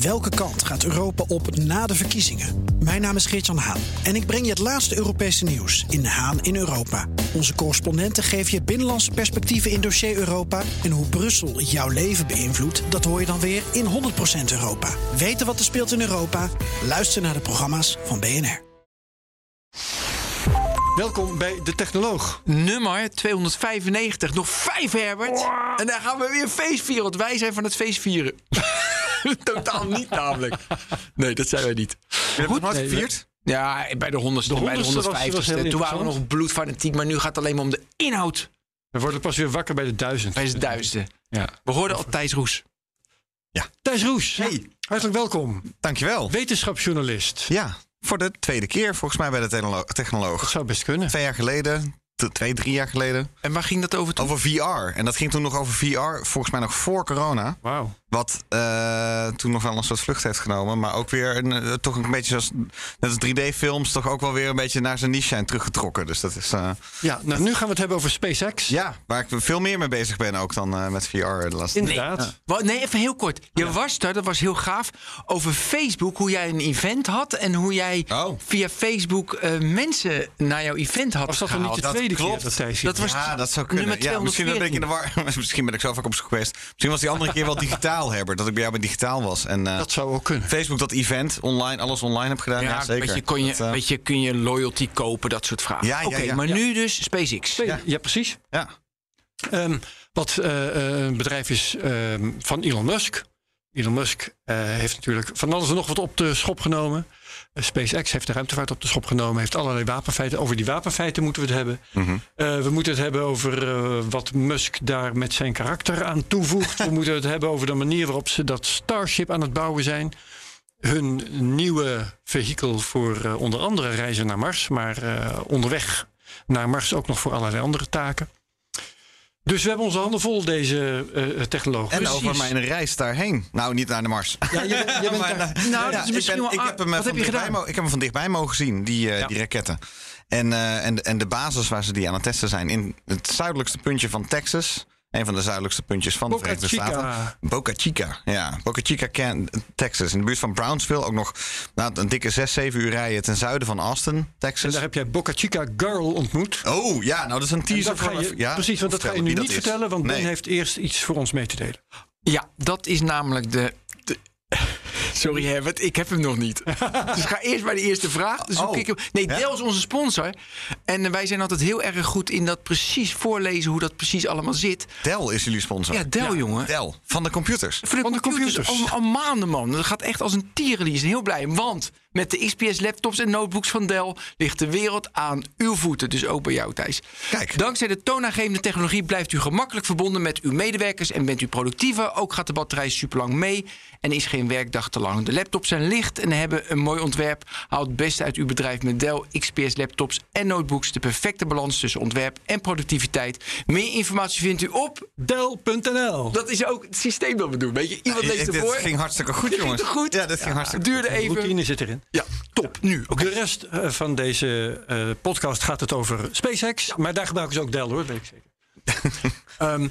Welke kant gaat Europa op na de verkiezingen? Mijn naam is Geert-Jan Haan en ik breng je het laatste Europese nieuws in Haan in Europa. Onze correspondenten geven je binnenlandse perspectieven in dossier Europa. En hoe Brussel jouw leven beïnvloedt, dat hoor je dan weer in 100% Europa. Weten wat er speelt in Europa? Luister naar de programma's van BNR. Welkom bij De Technoloog. Nummer 295. Nog vijf, Herbert. En dan gaan we weer feest vieren, want wij zijn van het feest vieren. Totaal niet namelijk. Nee, dat zijn wij niet. Je hebt het nooit nee, gevierd? Ja, bij de honderdste, De bij de honderdste was- was heel 150ste. Toen waren we nog bloedfanatiek, maar nu gaat het alleen maar om de inhoud. We worden pas weer wakker bij de duizend. Bij de duizenden. Ja. We hoorden al Thijs Roes. Thijs Roes, Hey. hartelijk welkom. Dankjewel. Wetenschapsjournalist. Ja, voor de tweede keer volgens mij bij de technolo- Dat technoloog. zou best kunnen. Twee jaar geleden, twee, drie jaar geleden, En waar ging dat over toen? over VR. En dat ging toen nog over VR, volgens mij nog voor corona. Wauw. Wat eh, toen nog wel een soort vlucht heeft genomen. Maar ook weer een, eh, toch een beetje zoals net als 3D-films, toch ook wel weer een beetje naar zijn niche zijn teruggetrokken. Dus dat is eh, Ja, nou, nu gaan we het hebben over SpaceX. ja, waar ik veel meer mee bezig ben ook dan eh, met VR de laatste Inderdaad. Wa- Nee, even heel kort. Je was er, dat was heel gaaf, over Facebook. Hoe jij een event had en hoe jij Oh. via Facebook eh, mensen naar jouw event had Was dat dan niet de tweede klopt. keer dat hier Dat was Ja, dat zou kunnen. Ja, misschien ben ik in de 214. war. misschien ben ik zo vaak op zoek geweest. Misschien was die andere keer wel digitaal, Herbert. Dat ik bij jou met digitaal was. En eh, Dat zou ook kunnen. Facebook dat event online, alles online heb gedaan. Ja, Ja, zeker. Weet je, kon je, Dat, eh, weet je, kun je loyalty kopen, dat soort vragen. Ja, ja, Oké, ja. maar Ja. nu dus SpaceX. Ja, ja precies. ja. Ehm, wat eh, eh, een bedrijf is ehm, van Elon Musk. Elon Musk eh, heeft natuurlijk van alles en nog wat op de schop genomen. SpaceX heeft de ruimtevaart op de schop genomen. Heeft allerlei wapenfeiten. Over die wapenfeiten moeten we het hebben. Mhm. Eh, we moeten het hebben over eh, wat Musk daar met zijn karakter aan toevoegt. we moeten het hebben over de manier waarop ze dat Starship aan het bouwen zijn. Hun nieuwe vehikel voor eh, onder andere reizen naar Mars. Maar onderweg naar Mars ook nog voor allerlei andere taken. Dus we hebben onze handen vol, deze eh technologie. En Precies. over mijn reis daarheen. Nou, niet naar de Mars. Ja, je bent, je bent Maar, daar- eh, Nou, ja, dat is ik, misschien ben- wel ik aard- heb hem van dichtbij ik heb hem van dichtbij mogen zien, die, eh, Ja. die raketten. En, en, en de basis waar ze die aan het testen zijn in het zuidelijkste puntje van Texas. Een van de zuidelijkste puntjes van de Boca Verenigde Chica. Staten. Boca Chica. Ja, Boca Chica, Texas. In de buurt van Brownsville. Ook nog nou, een dikke 6, 7 uur rijden ten zuiden van Austin, En Texas. daar heb jij Boca Chica Girl ontmoet. Oh, ja, nou dat is een En teaser dat ga voor... je, ja, precies, want dat ga je nu niet is. vertellen, want Nee. Ben heeft eerst iets voor ons mee te delen. Ja, dat is namelijk de... de- Sorry Herbert, ik heb hem nog niet. dus ga eerst bij de eerste vraag. Dus Oh. ik hem. Nee? Dell is onze sponsor. En wij zijn altijd heel erg goed in dat precies voorlezen hoe dat precies allemaal zit. Dell is jullie sponsor. Ja, Dell, jongen. Dell, van de computers. De, Van de computers. Al, al maanden, man. Dat gaat echt als een zijn heel blij. Want met de XPS laptops en notebooks van Dell ligt de wereld aan uw voeten. Dus ook bij jou, Thijs. Kijk. Dankzij de toonaangevende technologie blijft u gemakkelijk verbonden met uw medewerkers en bent u productiever. Ook gaat de batterij superlang mee en is geen werkdag te lang. De laptops zijn licht en hebben een mooi ontwerp. Haal het beste uit uw bedrijf met Dell XPS laptops en notebooks. De perfecte balans tussen ontwerp en productiviteit. Meer informatie vindt u op. Dell.nl. Dat is ook het systeem dat we doen. Weet je, iemand Ja, leest dit ervoor. ging hartstikke goed, Dit ging jongens. goed? Ja, dit ging hartstikke Het duurde De even. routine zit erin. Ja, top. Nu. Oké. De rest eh, van deze eh, podcast gaat het over SpaceX. Maar daar gebruiken ze ook Dell hoor, dat weet ik zeker. Ehm,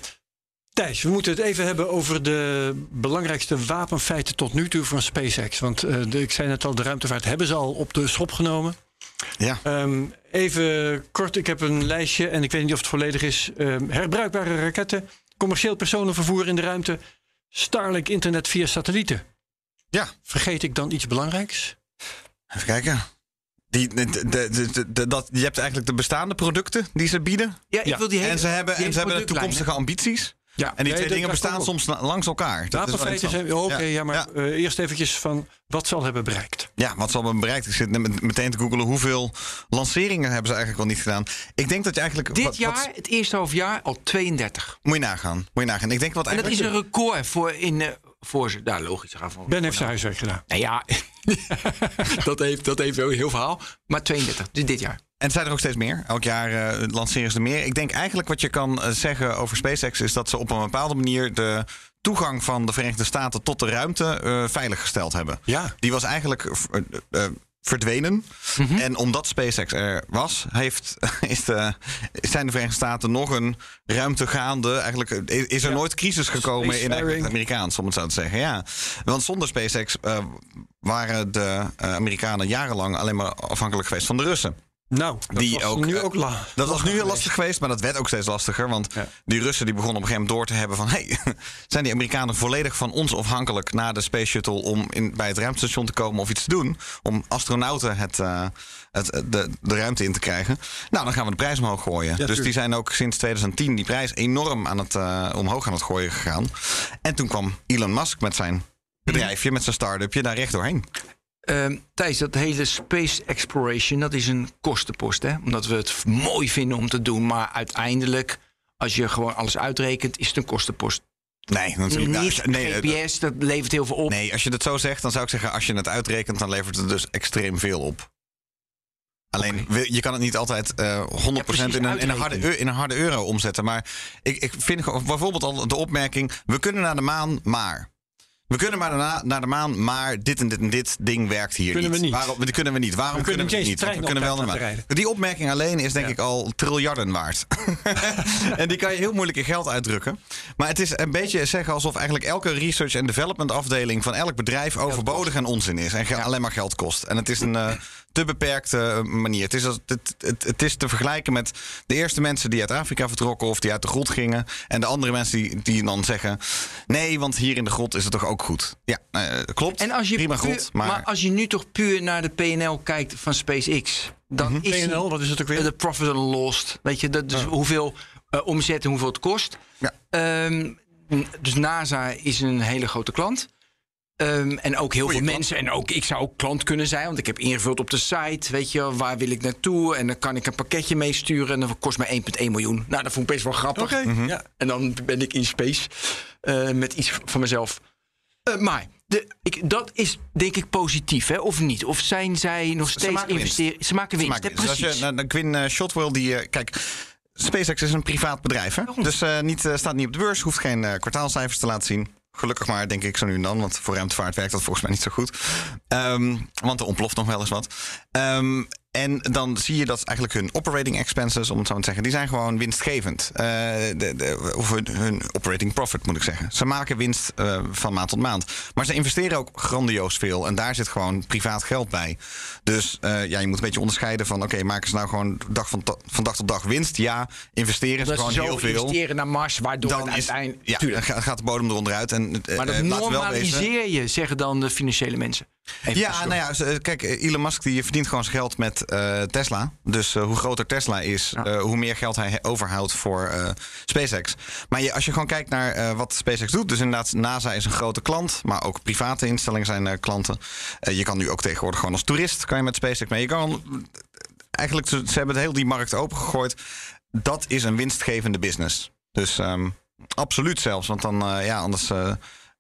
Thijs, we moeten het even hebben over de belangrijkste wapenfeiten tot nu toe van SpaceX. Want eh, de, ik zei net al, de ruimtevaart hebben ze al op de schop genomen. Ja. Ehm, even kort, ik heb een lijstje en ik weet niet of het volledig is. Ehm, herbruikbare raketten, commercieel personenvervoer in de ruimte, Starlink internet via satellieten. Ja. Vergeet ik dan iets belangrijks? Even kijken. Die, de, de, de, de- de- dat, je hebt eigenlijk de bestaande producten die ze bieden. Ja, ik Ja. wil die hele, en ze hebben, en ze hebben toekomstige ambities. Ja. En die Nee, twee dingen bestaan soms langs elkaar. Dat is wel Wapenfeiten zijn. Oké, ja, maar Ja. eh, eerst eventjes van wat ze al hebben bereikt. Ja, wat ze al hebben bereikt. Ik zit meteen te googelen hoeveel lanceringen hebben ze eigenlijk wel niet gedaan. Ik denk dat je eigenlijk... Dit wat- jaar, wat- het eerste half jaar, al 32. moet je nagaan. Moet je nagaan. Ik denk wat En dat is een record voor, in, eh, voor ze. Daar logisch. Gaan van, Ben heeft zijn huiswerk gedaan. Nou ja, dat, heeft, dat heeft wel een heel verhaal. Maar 32, dus dit jaar. En het zijn er ook steeds meer. Elk jaar eh, lanceren ze er meer. Ik denk eigenlijk wat je kan eh, zeggen over SpaceX is dat ze op een bepaalde manier de toegang van de Verenigde Staten tot de ruimte eh, veiliggesteld hebben. Ja. Die was eigenlijk verdwenen. En omdat SpaceX er was, heeft, is de, zijn de Verenigde Staten nog een ruimte gaande. Eigenlijk eh, is er nooit crisis gekomen in het Amerikaans, om het zo te zeggen. Ja. Want zonder SpaceX eh, waren de eh, Amerikanen jarenlang alleen maar afhankelijk geweest van de Russen. Nou, dat Die was ook, nu eh, ook Dat was nu heel lastig geweest, maar dat werd ook steeds lastiger. Want Ja. die Russen die begonnen op een gegeven moment door te hebben van... hey, zijn die Amerikanen volledig van ons afhankelijk na de Space Shuttle... om in, bij het ruimtestation te komen of iets te doen? Om astronauten het, eh, het, de, de ruimte in te krijgen. Nou, dan gaan we de prijs omhoog gooien. dus die zijn ook sinds 2010 die prijs enorm aan het, eh, omhoog aan het gooien gegaan. En toen kwam Elon Musk met zijn bedrijfje, met zijn start-upje daar recht doorheen. Ehm, Thijs, dat hele space exploration, dat is een kostenpost. Hè? Omdat we het mooi vinden om te doen. Maar uiteindelijk, als je gewoon alles uitrekent, is het een kostenpost. Nee, natuurlijk nou, Niet nee, eh, GPS, dat levert heel veel op. Nee, als je het zo zegt, dan zou ik zeggen... als je het uitrekent, dan levert het dus extreem veel op. Alleen, je kan het niet altijd eh 100% precies, in, een, in, een harde, in een harde euro omzetten. Maar ik, ik vind bijvoorbeeld al de opmerking... we kunnen naar de maan, maar... We kunnen maar naar, naar de maan, maar dit en dit en dit ding werkt hier Kunnen niet. we niet. Waarom, dat kunnen we niet. Waarom We kunnen kunnen we niet we kunnen wel naar de maan. Die opmerking alleen is denk Ja. ik al triljarden waard. en die kan je heel moeilijk in geld uitdrukken. Maar het is een beetje zeggen alsof eigenlijk elke research en development afdeling van elk bedrijf overbodig en onzin is. En alleen maar geld kost. En het is een eh, te beperkte eh, manier. Het is, als, het, het, het is te vergelijken met de eerste mensen die uit Afrika vertrokken of die uit de grot gingen. En de andere mensen die, die dan zeggen: nee, want hier in de grot is het toch ook goed. Ja, eh, klopt. En als je Prima puur- grot. Maar, als je nu toch puur naar de PNL kijkt van SpaceX, dan Mhm. is PNL, wat is het ook weer? de profit and loss. Weet je, dat, dus hoeveel eh, omzet en hoeveel het kost. Ja. Ehm, dus NASA is een hele grote klant. Ehm, en ook heel Goeie veel klant. mensen. En ook ik zou ook klant kunnen zijn. Want ik heb ingevuld op de site. Weet je, waar wil ik naartoe? En dan kan ik een pakketje meesturen. En dat kost mij 1,1 miljoen. Nou, dat vond ik best wel grappig. Oké, Mhm. ja. En dan ben ik in space eh, met iets van mezelf. Eh, maar de, ik, dat is denk ik positief, hè? of niet? Of zijn zij nog steeds winst. investeren? Ze maken winst, Ze maken- als precies. je, nou, dan Gwyn eh, Shotwell, die... kijk, SpaceX is een privaat bedrijf. Hè? Dus niet, staat niet op de beurs, hoeft geen kwartaalcijfers te laten zien. Gelukkig maar, denk ik zo nu en dan. Want voor ruimtevaart werkt dat volgens mij niet zo goed. Ehm, want er ontploft nog wel eens wat. Ehm, en dan zie je dat eigenlijk hun operating expenses, om het zo te zeggen, die zijn gewoon winstgevend. Eh, de, de, of hun, hun operating profit moet ik zeggen. Ze maken winst eh, van maand tot maand. Maar ze investeren ook grandioos veel. En daar zit gewoon privaat geld bij. Dus eh, ja, je moet een beetje onderscheiden van: oké, maken ze nou gewoon dag van, van dag tot dag winst? Ja, investeren ze gewoon heel veel. investeren naar Mars, waardoor het Dan is, uiteindelijk... ja, Tuurlijk. dan ga- gaat de bodem eronder uit. En, Maar dat normaliseer je, zeggen dan de financiële mensen. Even ja, nou ja, kijk, Elon Musk die verdient gewoon zijn geld met eh, Tesla. Dus eh, hoe groter Tesla is, Ja. eh, hoe meer geld hij overhoudt voor eh, SpaceX. Maar je, als je gewoon kijkt naar eh, wat SpaceX doet, dus inderdaad, NASA is een grote klant, maar ook private instellingen zijn eh, klanten. Eh, je kan nu ook tegenwoordig gewoon als toerist kan je met SpaceX mee. Je kan eigenlijk, ze, hebben heel die markt opengegooid. Dat is een winstgevende business. Dus ehm, absoluut zelfs, want dan, eh, ja, anders.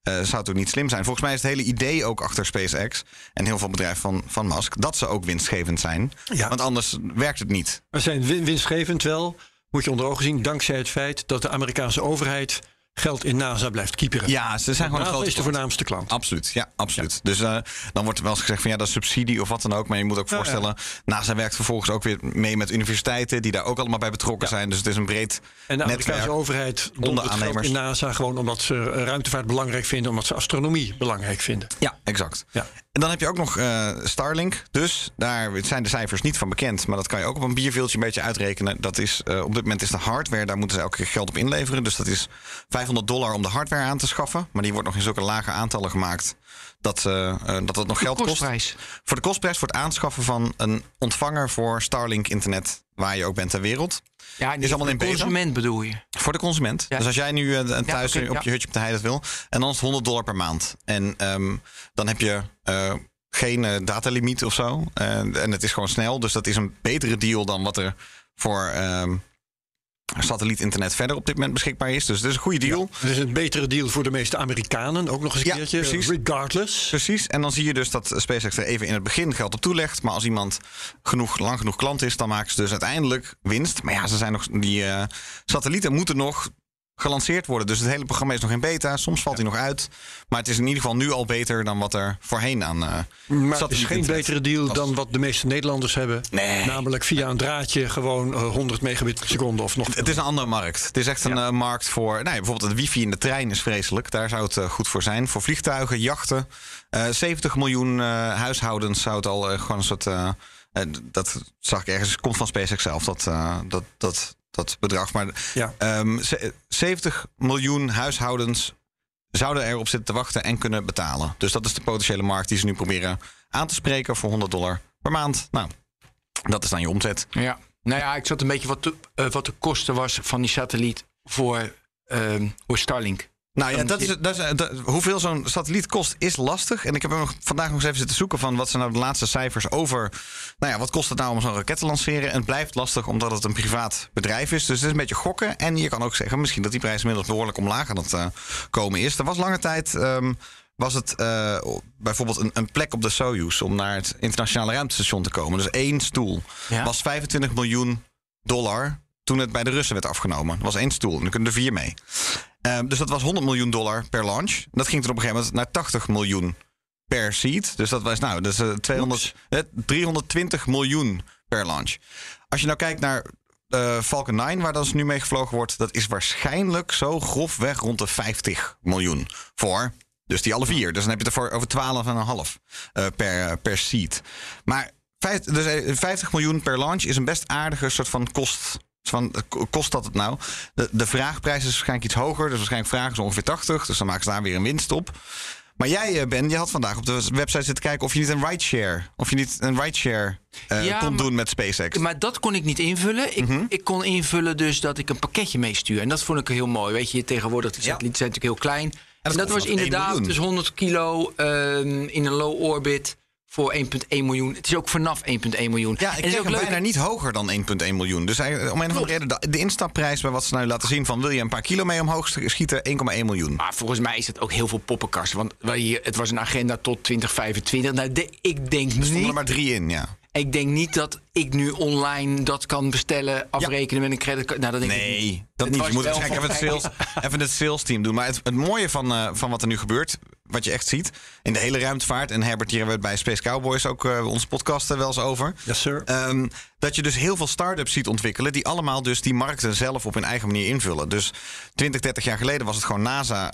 Eh, zou het ook niet slim zijn. Volgens mij is het hele idee ook achter SpaceX en heel veel bedrijven van, van Musk dat ze ook winstgevend zijn. Ja. Want anders werkt het niet. We zijn win- winstgevend wel, moet je onder ogen zien, dankzij het feit dat de Amerikaanse overheid geld in NASA blijft kieperen. Ja, ze zijn gewoon een grote is de voornaamste klant. Absoluut, ja, absoluut. Dus eh, dan wordt er wel eens gezegd van ja, dat is subsidie of wat dan ook. Maar je moet ook Ja, voorstellen, NASA werkt vervolgens ook weer mee met universiteiten die daar ook allemaal bij betrokken zijn. Dus het is een breed En de Amerikaanse netwerk. overheid onderaannemers. in NASA gewoon omdat ze ruimtevaart belangrijk vinden, omdat ze astronomie belangrijk vinden. Ja, exact. Ja. En dan heb je ook nog eh, Starlink. Dus daar zijn de cijfers niet van bekend. Maar dat kan je ook op een bierveeltje een beetje uitrekenen. Dat is, eh, op dit moment is de hardware, daar moeten ze elke keer geld op inleveren. Dus dat is 500 dollar om de hardware aan te schaffen. Maar die wordt nog in zulke lage aantallen gemaakt dat, eh, dat het nog geld kost. Voor de kostprijs voor het aanschaffen van een ontvanger voor Starlink internet. Waar je ook bent ter wereld. Ja, Is allemaal in de consument bedoel je. Voor de consument. Ja. Dus als jij nu eh, thuis op je hutje op de heide wil. En dan is het 100 dollar per maand. En ehm, dan heb je eh, geen eh, datalimiet of zo. En het is gewoon snel. Dus dat is een betere deal dan wat er voor ehm satelliet-internet verder op dit moment beschikbaar is. Dus het is een goede deal. Het is een betere deal voor de meeste Amerikanen, ook nog eens een Ja, keertje. precies. Regardless. Precies. En dan zie je dus dat SpaceX er even in het begin geld op toelegt. Maar als iemand genoeg, lang genoeg klant is, dan maken ze dus uiteindelijk winst. Maar ja, ze zijn nog, die eh, satellieten moeten nog gelanceerd worden. Dus het hele programma is nog in beta. Soms valt hij nog uit. Maar het is in ieder geval nu al beter dan wat er voorheen aan uh, Maar het is geen internet betere deal dan wat de meeste Nederlanders hebben. Nee. Namelijk via een draadje gewoon eh, 100 megabit per seconde of nog. Het is een andere markt. Het is echt een Ja. eh, markt voor. Nou, ja, bijvoorbeeld het wifi in de trein is vreselijk. Daar zou het eh, goed voor zijn. Voor vliegtuigen, jachten. Eh 70 miljoen eh, huishoudens zou het al eh, gewoon een soort. eh, eh, dat zag ik ergens. Het komt van SpaceX zelf, dat, eh, dat, dat, dat bedrag. Maar Ja. ehm, ze- 70 miljoen huishoudens zouden erop zitten te wachten en kunnen betalen. Dus dat is de potentiële markt die ze nu proberen aan te spreken voor 100 dollar per maand. Nou, dat is dan je omzet. Ja. Nou ja, ik zat een beetje wat de, eh, wat de kosten was van die satelliet voor, ehm voor Starlink. Nou ja, dat is, dat is, dat- hoeveel zo'n satelliet kost is lastig. En ik heb hem vandaag nog eens even zitten zoeken van wat zijn nou de laatste cijfers over. Nou ja, wat kost het nou om zo'n raket te lanceren? En het blijft lastig omdat het een privaat bedrijf is. Dus het is een beetje gokken. En je kan ook zeggen misschien dat die prijs inmiddels behoorlijk omlaag aan het eh, komen is. Er was lange tijd. ehm, was het eh, bijvoorbeeld een, een plek op de Soyuz om naar het internationale ruimtestation te komen. Dus één stoel Ja. was 25 miljoen dollar toen het bij de Russen werd afgenomen. Dat was één stoel en dan kunnen er vier mee. Ehm, dus dat was 100 miljoen dollar per launch. Dat ging toen op een gegeven moment naar 80 miljoen per seat. Dus dat was nou, dat is, eh, 200, eh, 320 miljoen per launch. Als je nou kijkt naar eh, Falcon 9, waar dat dus nu mee gevlogen wordt, dat is waarschijnlijk zo grofweg rond de 50 miljoen voor. Dus die alle vier. Dus dan heb je het ervoor over 12,5 eh per, eh, per seat. Maar vijf- dus eh, 50 miljoen per launch is een best aardige soort van kost. Van, eh, ko- kost dat het nou? De, de vraagprijs is waarschijnlijk iets hoger. Dus waarschijnlijk vragen ze ongeveer 80. Dus dan maken ze daar weer een winst op. Maar jij, eh, Ben, je had vandaag op de website zitten kijken of je niet een rideshare, of je niet een rideshare Ja, kon maar- doen met SpaceX. Maar dat kon ik niet invullen. Ik, Mhm. ik kon invullen dus dat ik een pakketje meestuur. En dat vond ik heel mooi. Weet je, tegenwoordig die Ja. satellieten zijn natuurlijk heel klein. En dat was vanaf 1 inderdaad dus 100 kilo ehm, in een low orbit voor 1,1 miljoen. Het is ook vanaf 1,1 miljoen. Ja, En ik is ook leuk. bijna niet hoger dan 1,1 miljoen. Dus hij, om een of andere reden, de, instapprijs bij wat ze nou laten zien van wil je een paar kilo mee omhoog schieten, 1,1 miljoen. Maar volgens mij is het ook heel veel poppenkast. Want het was een agenda tot 2025. Nou, de- ik denk Er stonden niet er maar drie in, ja. Ik denk niet dat ik nu online dat kan bestellen, afrekenen met een creditcard. Nou, dat denk ik niet. Nee, dat Het niet. Je moet even het, sales, even het sales team doen. Maar het, het mooie van, eh, van wat er nu gebeurt, wat je echt ziet in de hele ruimtevaart. En Herbert, hier hebben we het bij Space Cowboys ook eh, onze podcast wel eens over. Yes, sir. Ehm, dat je dus heel veel start-ups ziet ontwikkelen. die allemaal dus die markten zelf op hun eigen manier invullen. Dus 20, 30 jaar geleden was het gewoon NASA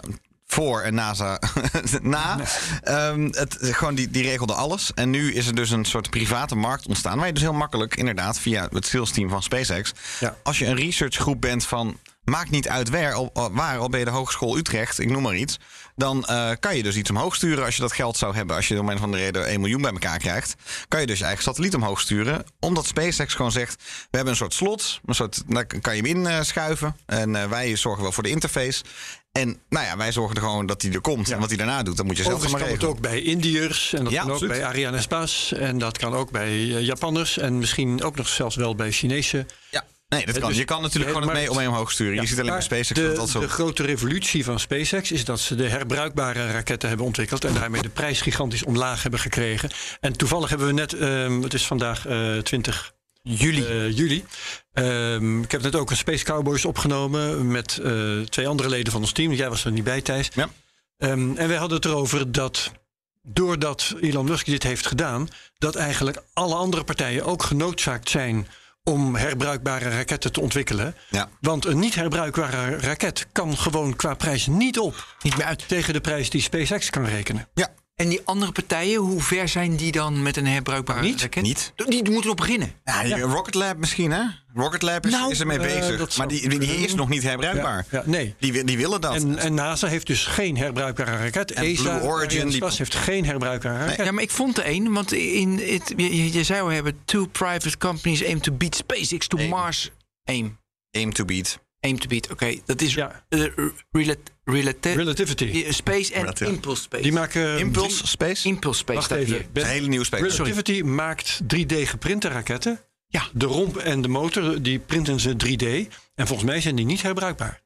voor en NASA na. Ehm, het, gewoon die, die regelde alles. En nu is er dus een soort private markt ontstaan. Waar je dus heel makkelijk, inderdaad, via het sales team van SpaceX. Ja. als je een researchgroep bent van. Maakt niet uit waar al, waar, al ben je de Hogeschool Utrecht, ik noem maar iets. Dan eh, kan je dus iets omhoog sturen als je dat geld zou hebben. Als je om een of andere reden 1 miljoen bij elkaar krijgt. Kan je dus je eigen satelliet omhoog sturen. Omdat SpaceX gewoon zegt: we hebben een soort slot. Een soort, daar kan je hem inschuiven. En eh, wij zorgen wel voor de interface. En nou ja, wij zorgen er gewoon dat hij er komt. Ja. En wat hij daarna doet, dat moet je zelf Overigens maar kan het regelen. ook bij Indiërs en dat Ja, kan ook absoluut. bij Ariane Spas en dat kan ook bij eh, Japanners en misschien ook nog zelfs wel bij Chinese. Ja. Nee, dat Ja, kan. dus- je kan natuurlijk gewoon het mee om hem omhoog sturen. Ja, je ziet alleen bij maar SpaceX de, dat dat zo... de grote revolutie van SpaceX is dat ze de herbruikbare raketten hebben ontwikkeld en daarmee de prijs gigantisch omlaag hebben gekregen. En toevallig hebben we net, ehm, het is vandaag eh 20 Juli. eh, juli. Ehm, ik heb net ook een Space Cowboys opgenomen met eh, twee andere leden van ons team. Jij was er niet bij, Thijs. Ja. Ehm, en wij hadden het erover dat doordat Elon Musk dit heeft gedaan, dat eigenlijk alle andere partijen ook genoodzaakt zijn om herbruikbare raketten te ontwikkelen. Ja. Want een niet herbruikbare raket kan gewoon qua prijs niet op Niet meer uit. tegen de prijs die SpaceX kan rekenen. ja, En die andere partijen, hoe ver zijn die dan met een herbruikbare Niet, raket? niet. Die moeten nog beginnen. Ja, die Rocket Lab misschien, hè? Rocket Lab is, Nou, is ermee eh, bezig. maar die, die is nog niet herbruikbaar. Ja, ja, nee. Die, die willen dat. En, en NASA heeft dus geen herbruikbare raket. En ESA, Blue Origin, die- heeft geen herbruikbare raket. Ja, maar ik vond er één, want in het, je, je- je zei al hebben two private companies aim to beat SpaceX to Aim. Mars. Aim. Aim to beat. Aim to beat, oké. Dat is Ja. eh, relat- relati- Relativity. eh, Space en Relative. Impulse Space. Die maken Impulse Space? Impulse Space Wacht even. Een hele nieuwe space. Relativity maakt 3D geprinte raketten. Ja. De romp en de motor, die printen ze 3D. En volgens mij zijn die niet herbruikbaar.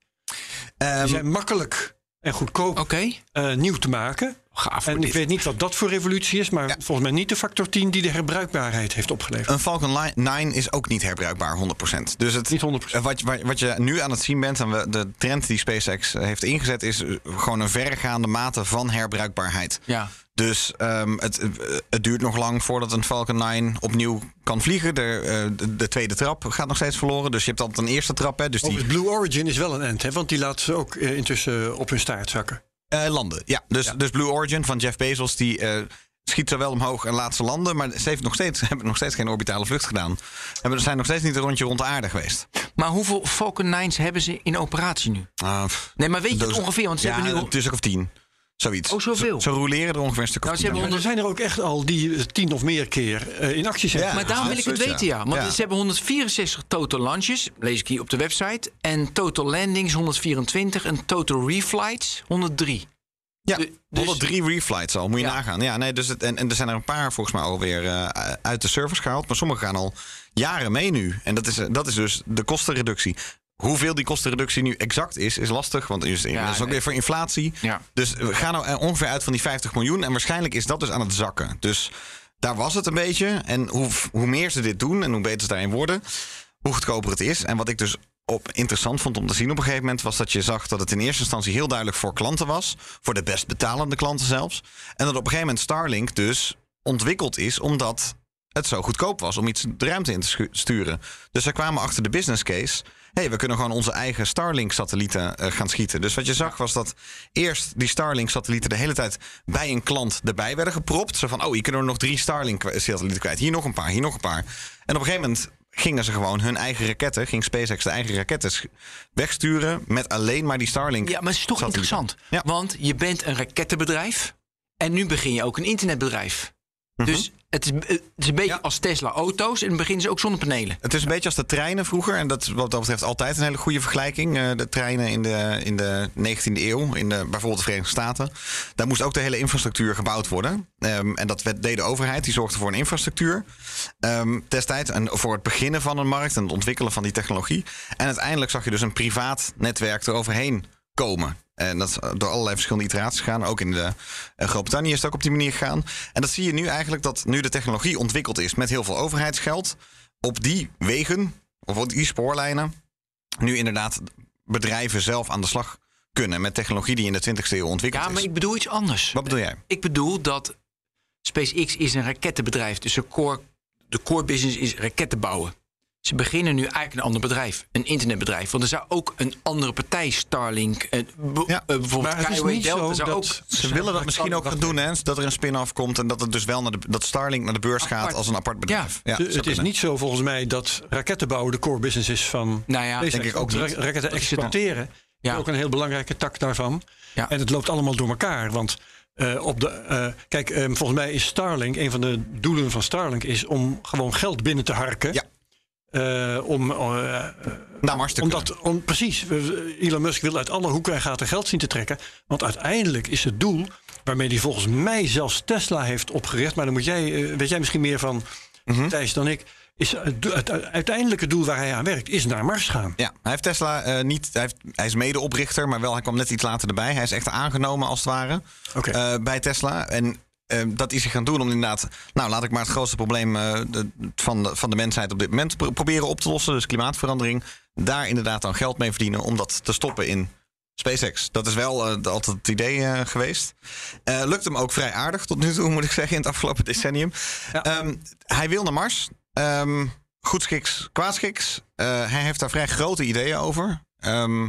Ehm, Die zijn makkelijk en goedkoop Oké. eh, nieuw te maken. Gaaf. En ik dit. weet niet wat dat voor revolutie is, maar volgens mij niet de factor 10 die de herbruikbaarheid heeft opgeleverd. Een Falcon Li- 9 is ook niet herbruikbaar 100%. Dus het, Niet 100%. eh, Wat, wat, wat je nu aan het zien bent en de trend die SpaceX heeft ingezet, is eh, gewoon een verregaande mate van herbruikbaarheid. Ja. Dus ehm, het, eh, het duurt nog lang voordat een Falcon 9 opnieuw kan vliegen. De, eh, de, de tweede trap gaat nog steeds verloren. Dus je hebt altijd een eerste trap. Hè, dus die Blue Origin is wel een end, hè, want die laat ze ook eh, intussen op hun staart zakken. Eh, landen. Ja, dus, dus Blue Origin van Jeff Bezos, die eh, schiet ze wel omhoog en laat ze landen. Maar ze heeft nog steeds, hebben nog steeds geen orbitale vlucht gedaan. Hebben, zijn nog steeds niet een rondje rond de aarde geweest. Maar hoeveel Falcon 9's hebben ze in operatie nu? Ah. Nee, maar weet je het ongeveer? Want ze ja, hebben nu... een stuk of tien. Zoiets. Oh, zoveel? Ze, ze roleren er ongeveer een stuk Nou, er zijn er ook echt al die eh, tien of meer keer eh, in actie zijn. Ja. Maar daarom wil ik het weten, ja. Want Ja. ze hebben 164 total launches, lees ik hier op de website. En total landings 124 en total reflights 103. Ja, dus- 103 reflights al, moet je Ja. nagaan. Ja, nee, dus het, en, en er zijn er een paar volgens mij alweer eh uit de service gehaald. Maar sommige gaan al jaren mee nu. En dat is, dat is dus de kostenreductie. Hoeveel die kostenreductie nu exact is, is lastig. Want is- Ja, dat is ook weer voor inflatie. Ja. Dus we gaan nou eh, ongeveer uit van die 50 miljoen. En waarschijnlijk is dat dus aan het zakken. Dus daar was het een beetje. En hoe, hoe meer ze dit doen en hoe beter ze daarin worden, hoe goedkoper het is. En wat ik dus op interessant vond om te zien op een gegeven moment... was dat je zag dat het in eerste instantie heel duidelijk voor klanten was. Voor de best betalende klanten zelfs. En dat op een gegeven moment Starlink dus ontwikkeld is... omdat het zo goedkoop was om iets de ruimte in te sturen. Dus zij kwamen achter de business case... hey, we kunnen gewoon onze eigen Starlink-satellieten eh, gaan schieten. Dus wat je zag was dat eerst die Starlink-satellieten... de hele tijd bij een klant erbij werden gepropt. Zo van, oh, hier kunnen we nog drie Starlink-satellieten kwijt. Hier nog een paar, hier nog een paar. En op een gegeven moment gingen ze gewoon hun eigen raketten... ging SpaceX de eigen raketten wegsturen... met alleen maar die Starlink. Ja, maar het is toch satellieten. interessant. Ja. Want je bent een rakettenbedrijf. En nu begin je ook een internetbedrijf. Dus het is, het is een beetje Ja. als Tesla auto's. En dan beginnen ze ook zonnepanelen. Het is een beetje als de treinen vroeger. En dat is wat dat betreft altijd een hele goede vergelijking. Eh, de treinen in de, in de 19e eeuw, in de, bijvoorbeeld de Verenigde Staten. Daar moest ook de hele infrastructuur gebouwd worden. Ehm, en dat werd- deed de overheid, die zorgde voor een infrastructuur. Destijds en voor het beginnen van een markt en het ontwikkelen van die technologie. En uiteindelijk zag je dus een privaat netwerk eroverheen komen. En dat is door allerlei verschillende iteraties gegaan. Ook in de eh, Groot-Brittannië is het ook op die manier gegaan. En dat zie je nu eigenlijk dat nu de technologie ontwikkeld is met heel veel overheidsgeld. Op die wegen, of op die spoorlijnen, nu inderdaad bedrijven zelf aan de slag kunnen met technologie die in de 20e eeuw ontwikkeld Ja, maar is. ik bedoel iets anders. Wat bedoel jij? Ik bedoel dat SpaceX is een rakettenbedrijf. Dus de core, de core business is raketten bouwen. Ze beginnen nu eigenlijk een ander bedrijf. Een internetbedrijf. Want er zou ook een andere partij, Starlink... eh, Ja, bijvoorbeeld maar het is Skyway niet Delta zo zou dat- ook... Ze willen dat misschien ook gaan doen, hè? Dat er een spin-off komt en dat het dus wel naar de, dat Starlink naar de beurs gaat als een apart bedrijf. Ja. Het is kunnen. niet zo volgens mij dat rakettenbouw de core business is van Nou ja, denk ik ook Want niet. ra- Raketten exporteren Ja. is ook een heel belangrijke tak daarvan. Ja. En het loopt allemaal door elkaar. Want eh, op de, eh, kijk, eh, volgens mij is Starlink, een van de doelen van Starlink is om gewoon geld binnen te harken. Ja. Eh, om, eh, Naar Mars te kunnen. omdat, om, precies, Elon Musk wil uit alle hoeken en gaten geld zien te trekken. Want uiteindelijk is het doel, waarmee hij volgens mij zelfs Tesla heeft opgericht. Maar dan moet jij, eh, weet jij misschien meer van Mhm. Thijs dan ik. Is het, uiteindelijke doel waar hij aan werkt, is naar Mars gaan. Ja, hij heeft Tesla eh, niet. Hij, heeft, hij is medeoprichter, maar wel, hij kwam net iets later erbij. Hij is echt aangenomen als het ware eh, bij Tesla. En eh, dat is hij gaan doen om inderdaad. Nou, laat ik maar het grootste probleem eh, de- van, de, van de mensheid op dit moment pro- proberen op te lossen. Dus klimaatverandering. Daar inderdaad dan geld mee verdienen om dat te stoppen in SpaceX. Dat is wel eh, altijd het idee eh, geweest. Lukt hem ook vrij aardig tot nu toe, moet ik zeggen, in het afgelopen decennium. Ja. Ehm, hij wil naar Mars. Ehm goed schiks, kwaadschiks. Eh, hij heeft daar vrij grote ideeën over. Ehm,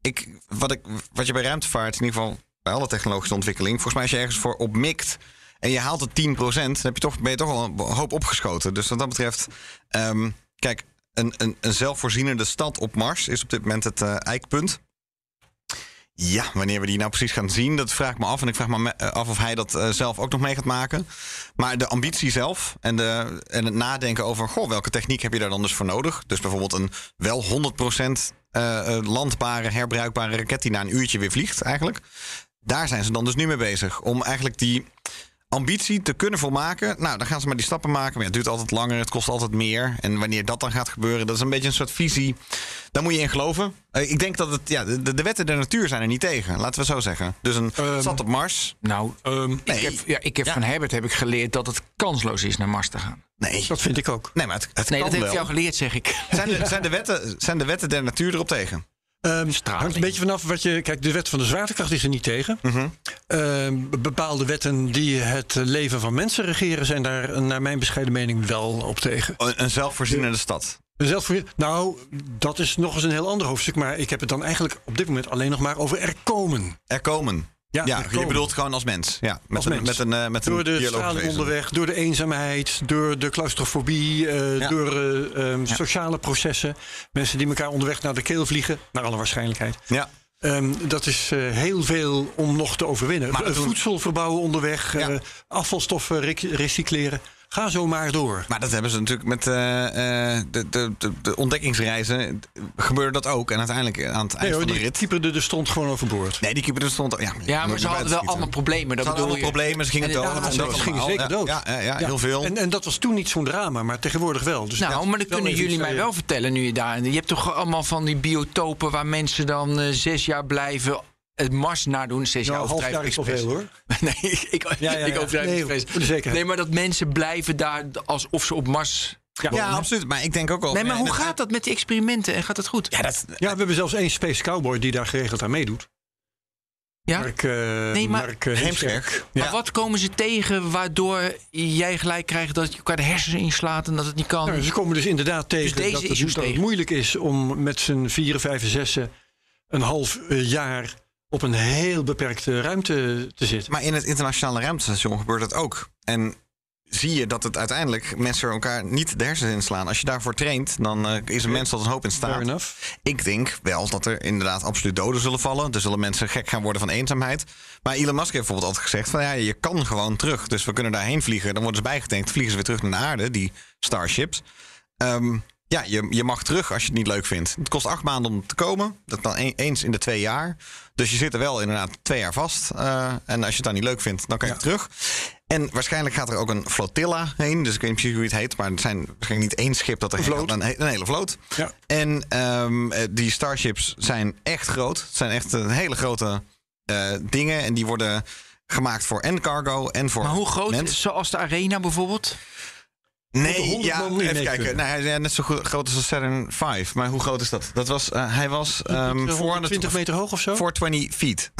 ik, wat, ik, wat je bij ruimtevaart, in ieder geval bij alle technologische ontwikkeling, volgens mij als je ergens voor op mikt en je haalt het 10%, dan heb je toch, ben je toch al een hoop opgeschoten. Dus wat dat betreft, ehm, kijk, een, een, een zelfvoorzienende stad op Mars is op dit moment het eh, eikpunt. Ja, wanneer we die nou precies gaan zien, dat vraag ik me af. En ik vraag me eh, af of hij dat eh, zelf ook nog mee gaat maken. Maar de ambitie zelf en, de, en het nadenken over... Goh, welke techniek heb je daar dan dus voor nodig? Dus bijvoorbeeld een wel 100% eh, eh, landbare, herbruikbare raket... die na een uurtje weer vliegt eigenlijk. Daar zijn ze dan dus nu mee bezig. Om eigenlijk die ambitie te kunnen volmaken. Nou, dan gaan ze maar die stappen maken. Maar ja, het duurt altijd langer, het kost altijd meer. En wanneer dat dan gaat gebeuren, dat is een beetje een soort visie. Daar moet je in geloven. Eh, ik denk dat het, ja, de, de wetten der natuur zijn er niet tegen. Laten we zo zeggen. Dus een Ehm, stad op Mars. Nou, Ehm, ik heb, ja, ik heb Ja. van Herbert heb ik geleerd dat het kansloos is naar Mars te gaan. Nee, dat vind ik ook. nee maar het, het Nee, kan dat heb ik jou geleerd, zeg ik. Zijn de, zijn, de wetten, zijn de wetten der natuur erop tegen? Straling. hangt een beetje vanaf wat je. Kijk, de wet van de zwaartekracht is er niet tegen. Mhm. Ehm, bepaalde wetten die het leven van mensen regeren, zijn daar, naar mijn bescheiden mening, wel op tegen. Een, zelfvoorzienende stad. Zelfs voor, nou, dat is nog eens een heel ander hoofdstuk. Maar ik heb het dan eigenlijk op dit moment alleen nog maar over er komen. Er komen. Ja, Ja, je bedoelt gewoon als mens. Ja, met Als een, mens. Met een, eh, met een Door de straling onderweg, door de eenzaamheid, door de claustrofobie, eh, Ja. door eh, ehm, Ja. sociale processen. Mensen die elkaar onderweg naar de keel vliegen, naar alle waarschijnlijkheid. Ja. Ehm, dat is eh, heel veel om nog te overwinnen. Maar toen- Voedsel verbouwen onderweg, Ja. eh, afvalstoffen rec- recycleren. Ga zo maar door. Maar dat hebben ze natuurlijk met eh, eh, de, de, de, de ontdekkingsreizen. Gebeurde dat ook. En uiteindelijk aan het Nee eind hoor, van de die rit. keeper er stond gewoon overboord. Nee, die keeper er stond. Ja, Ja, maar ze hadden wel allemaal problemen. Dat Ze hadden bedoel allemaal je. problemen. Ze gingen En- dood. ja, ze dat gingen allemaal. zeker dood. Ja, ja, ja, Ja. heel veel. En, en dat was toen niet zo'n drama, maar tegenwoordig wel. Dus Nou, maar dat wel kunnen jullie mij wel vertellen nu je daar... Je hebt toch allemaal van die biotopen waar mensen dan eh, zes jaar blijven... Het Mars nadoen. Zes jaar Nou, half is wel veel hoor. Nee, ik, ik, Ja, ja, ik ja. overdrijf Nee. Nee, maar dat mensen blijven daar alsof ze op Mars... ja, absoluut. Maar ik denk ook wel. Nee, maar Ja, hoe het- gaat dat met die experimenten? En gaat dat goed? Ja, dat, Ja, we hebben zelfs één Space Cowboy die daar geregeld aan meedoet. Ja? Mark, Nee, maar- Mark eh, Heemskerk. Maar Ja. wat komen ze tegen waardoor jij gelijk krijgt dat je elkaar de hersens inslaat en dat het niet kan? Nou, ze komen dus inderdaad tegen deze dat, het, dat het tegen. moeilijk is om met z'n vieren, vijf en zessen een half eh, jaar op een heel beperkte ruimte te zitten. Maar in het internationale ruimtestation gebeurt dat ook. En zie je dat het uiteindelijk mensen elkaar niet de hersens inslaan. Als je daarvoor traint, dan eh, is een mens tot een hoop in staat. Ik denk wel dat er inderdaad absoluut doden zullen vallen. Er zullen mensen gek gaan worden van eenzaamheid. Maar Elon Musk heeft bijvoorbeeld altijd gezegd: van ja, je kan gewoon terug. Dus we kunnen daarheen vliegen. Dan worden ze bijgetankt, vliegen ze weer terug naar de aarde, die Starships. Ehm, ja, je, je mag terug als je het niet leuk vindt. Het kost acht maanden om te komen. Dat dan eens in de twee jaar. Dus je zit er wel inderdaad twee jaar vast. Eh, en als je het dan niet leuk vindt, dan kan je terug. En waarschijnlijk gaat er ook een flotilla heen. Dus ik weet niet precies hoe het heet. Maar er zijn waarschijnlijk niet één schip dat er heen vloot. gaat, Een, een hele vloot. Ja. En ehm, eh, die Starships zijn echt groot. Het zijn echt een hele grote eh, dingen. En die worden gemaakt voor en cargo en voor Maar hoe groot zoals de arena bijvoorbeeld? Nee, 100 ja, even kijken. kunnen. Nee, hij is ja, net zo groot als de Saturn 5. Maar hoe groot is dat? Dat was, eh, hij was ehm 120 400 meter hoog of zo? 420 feet.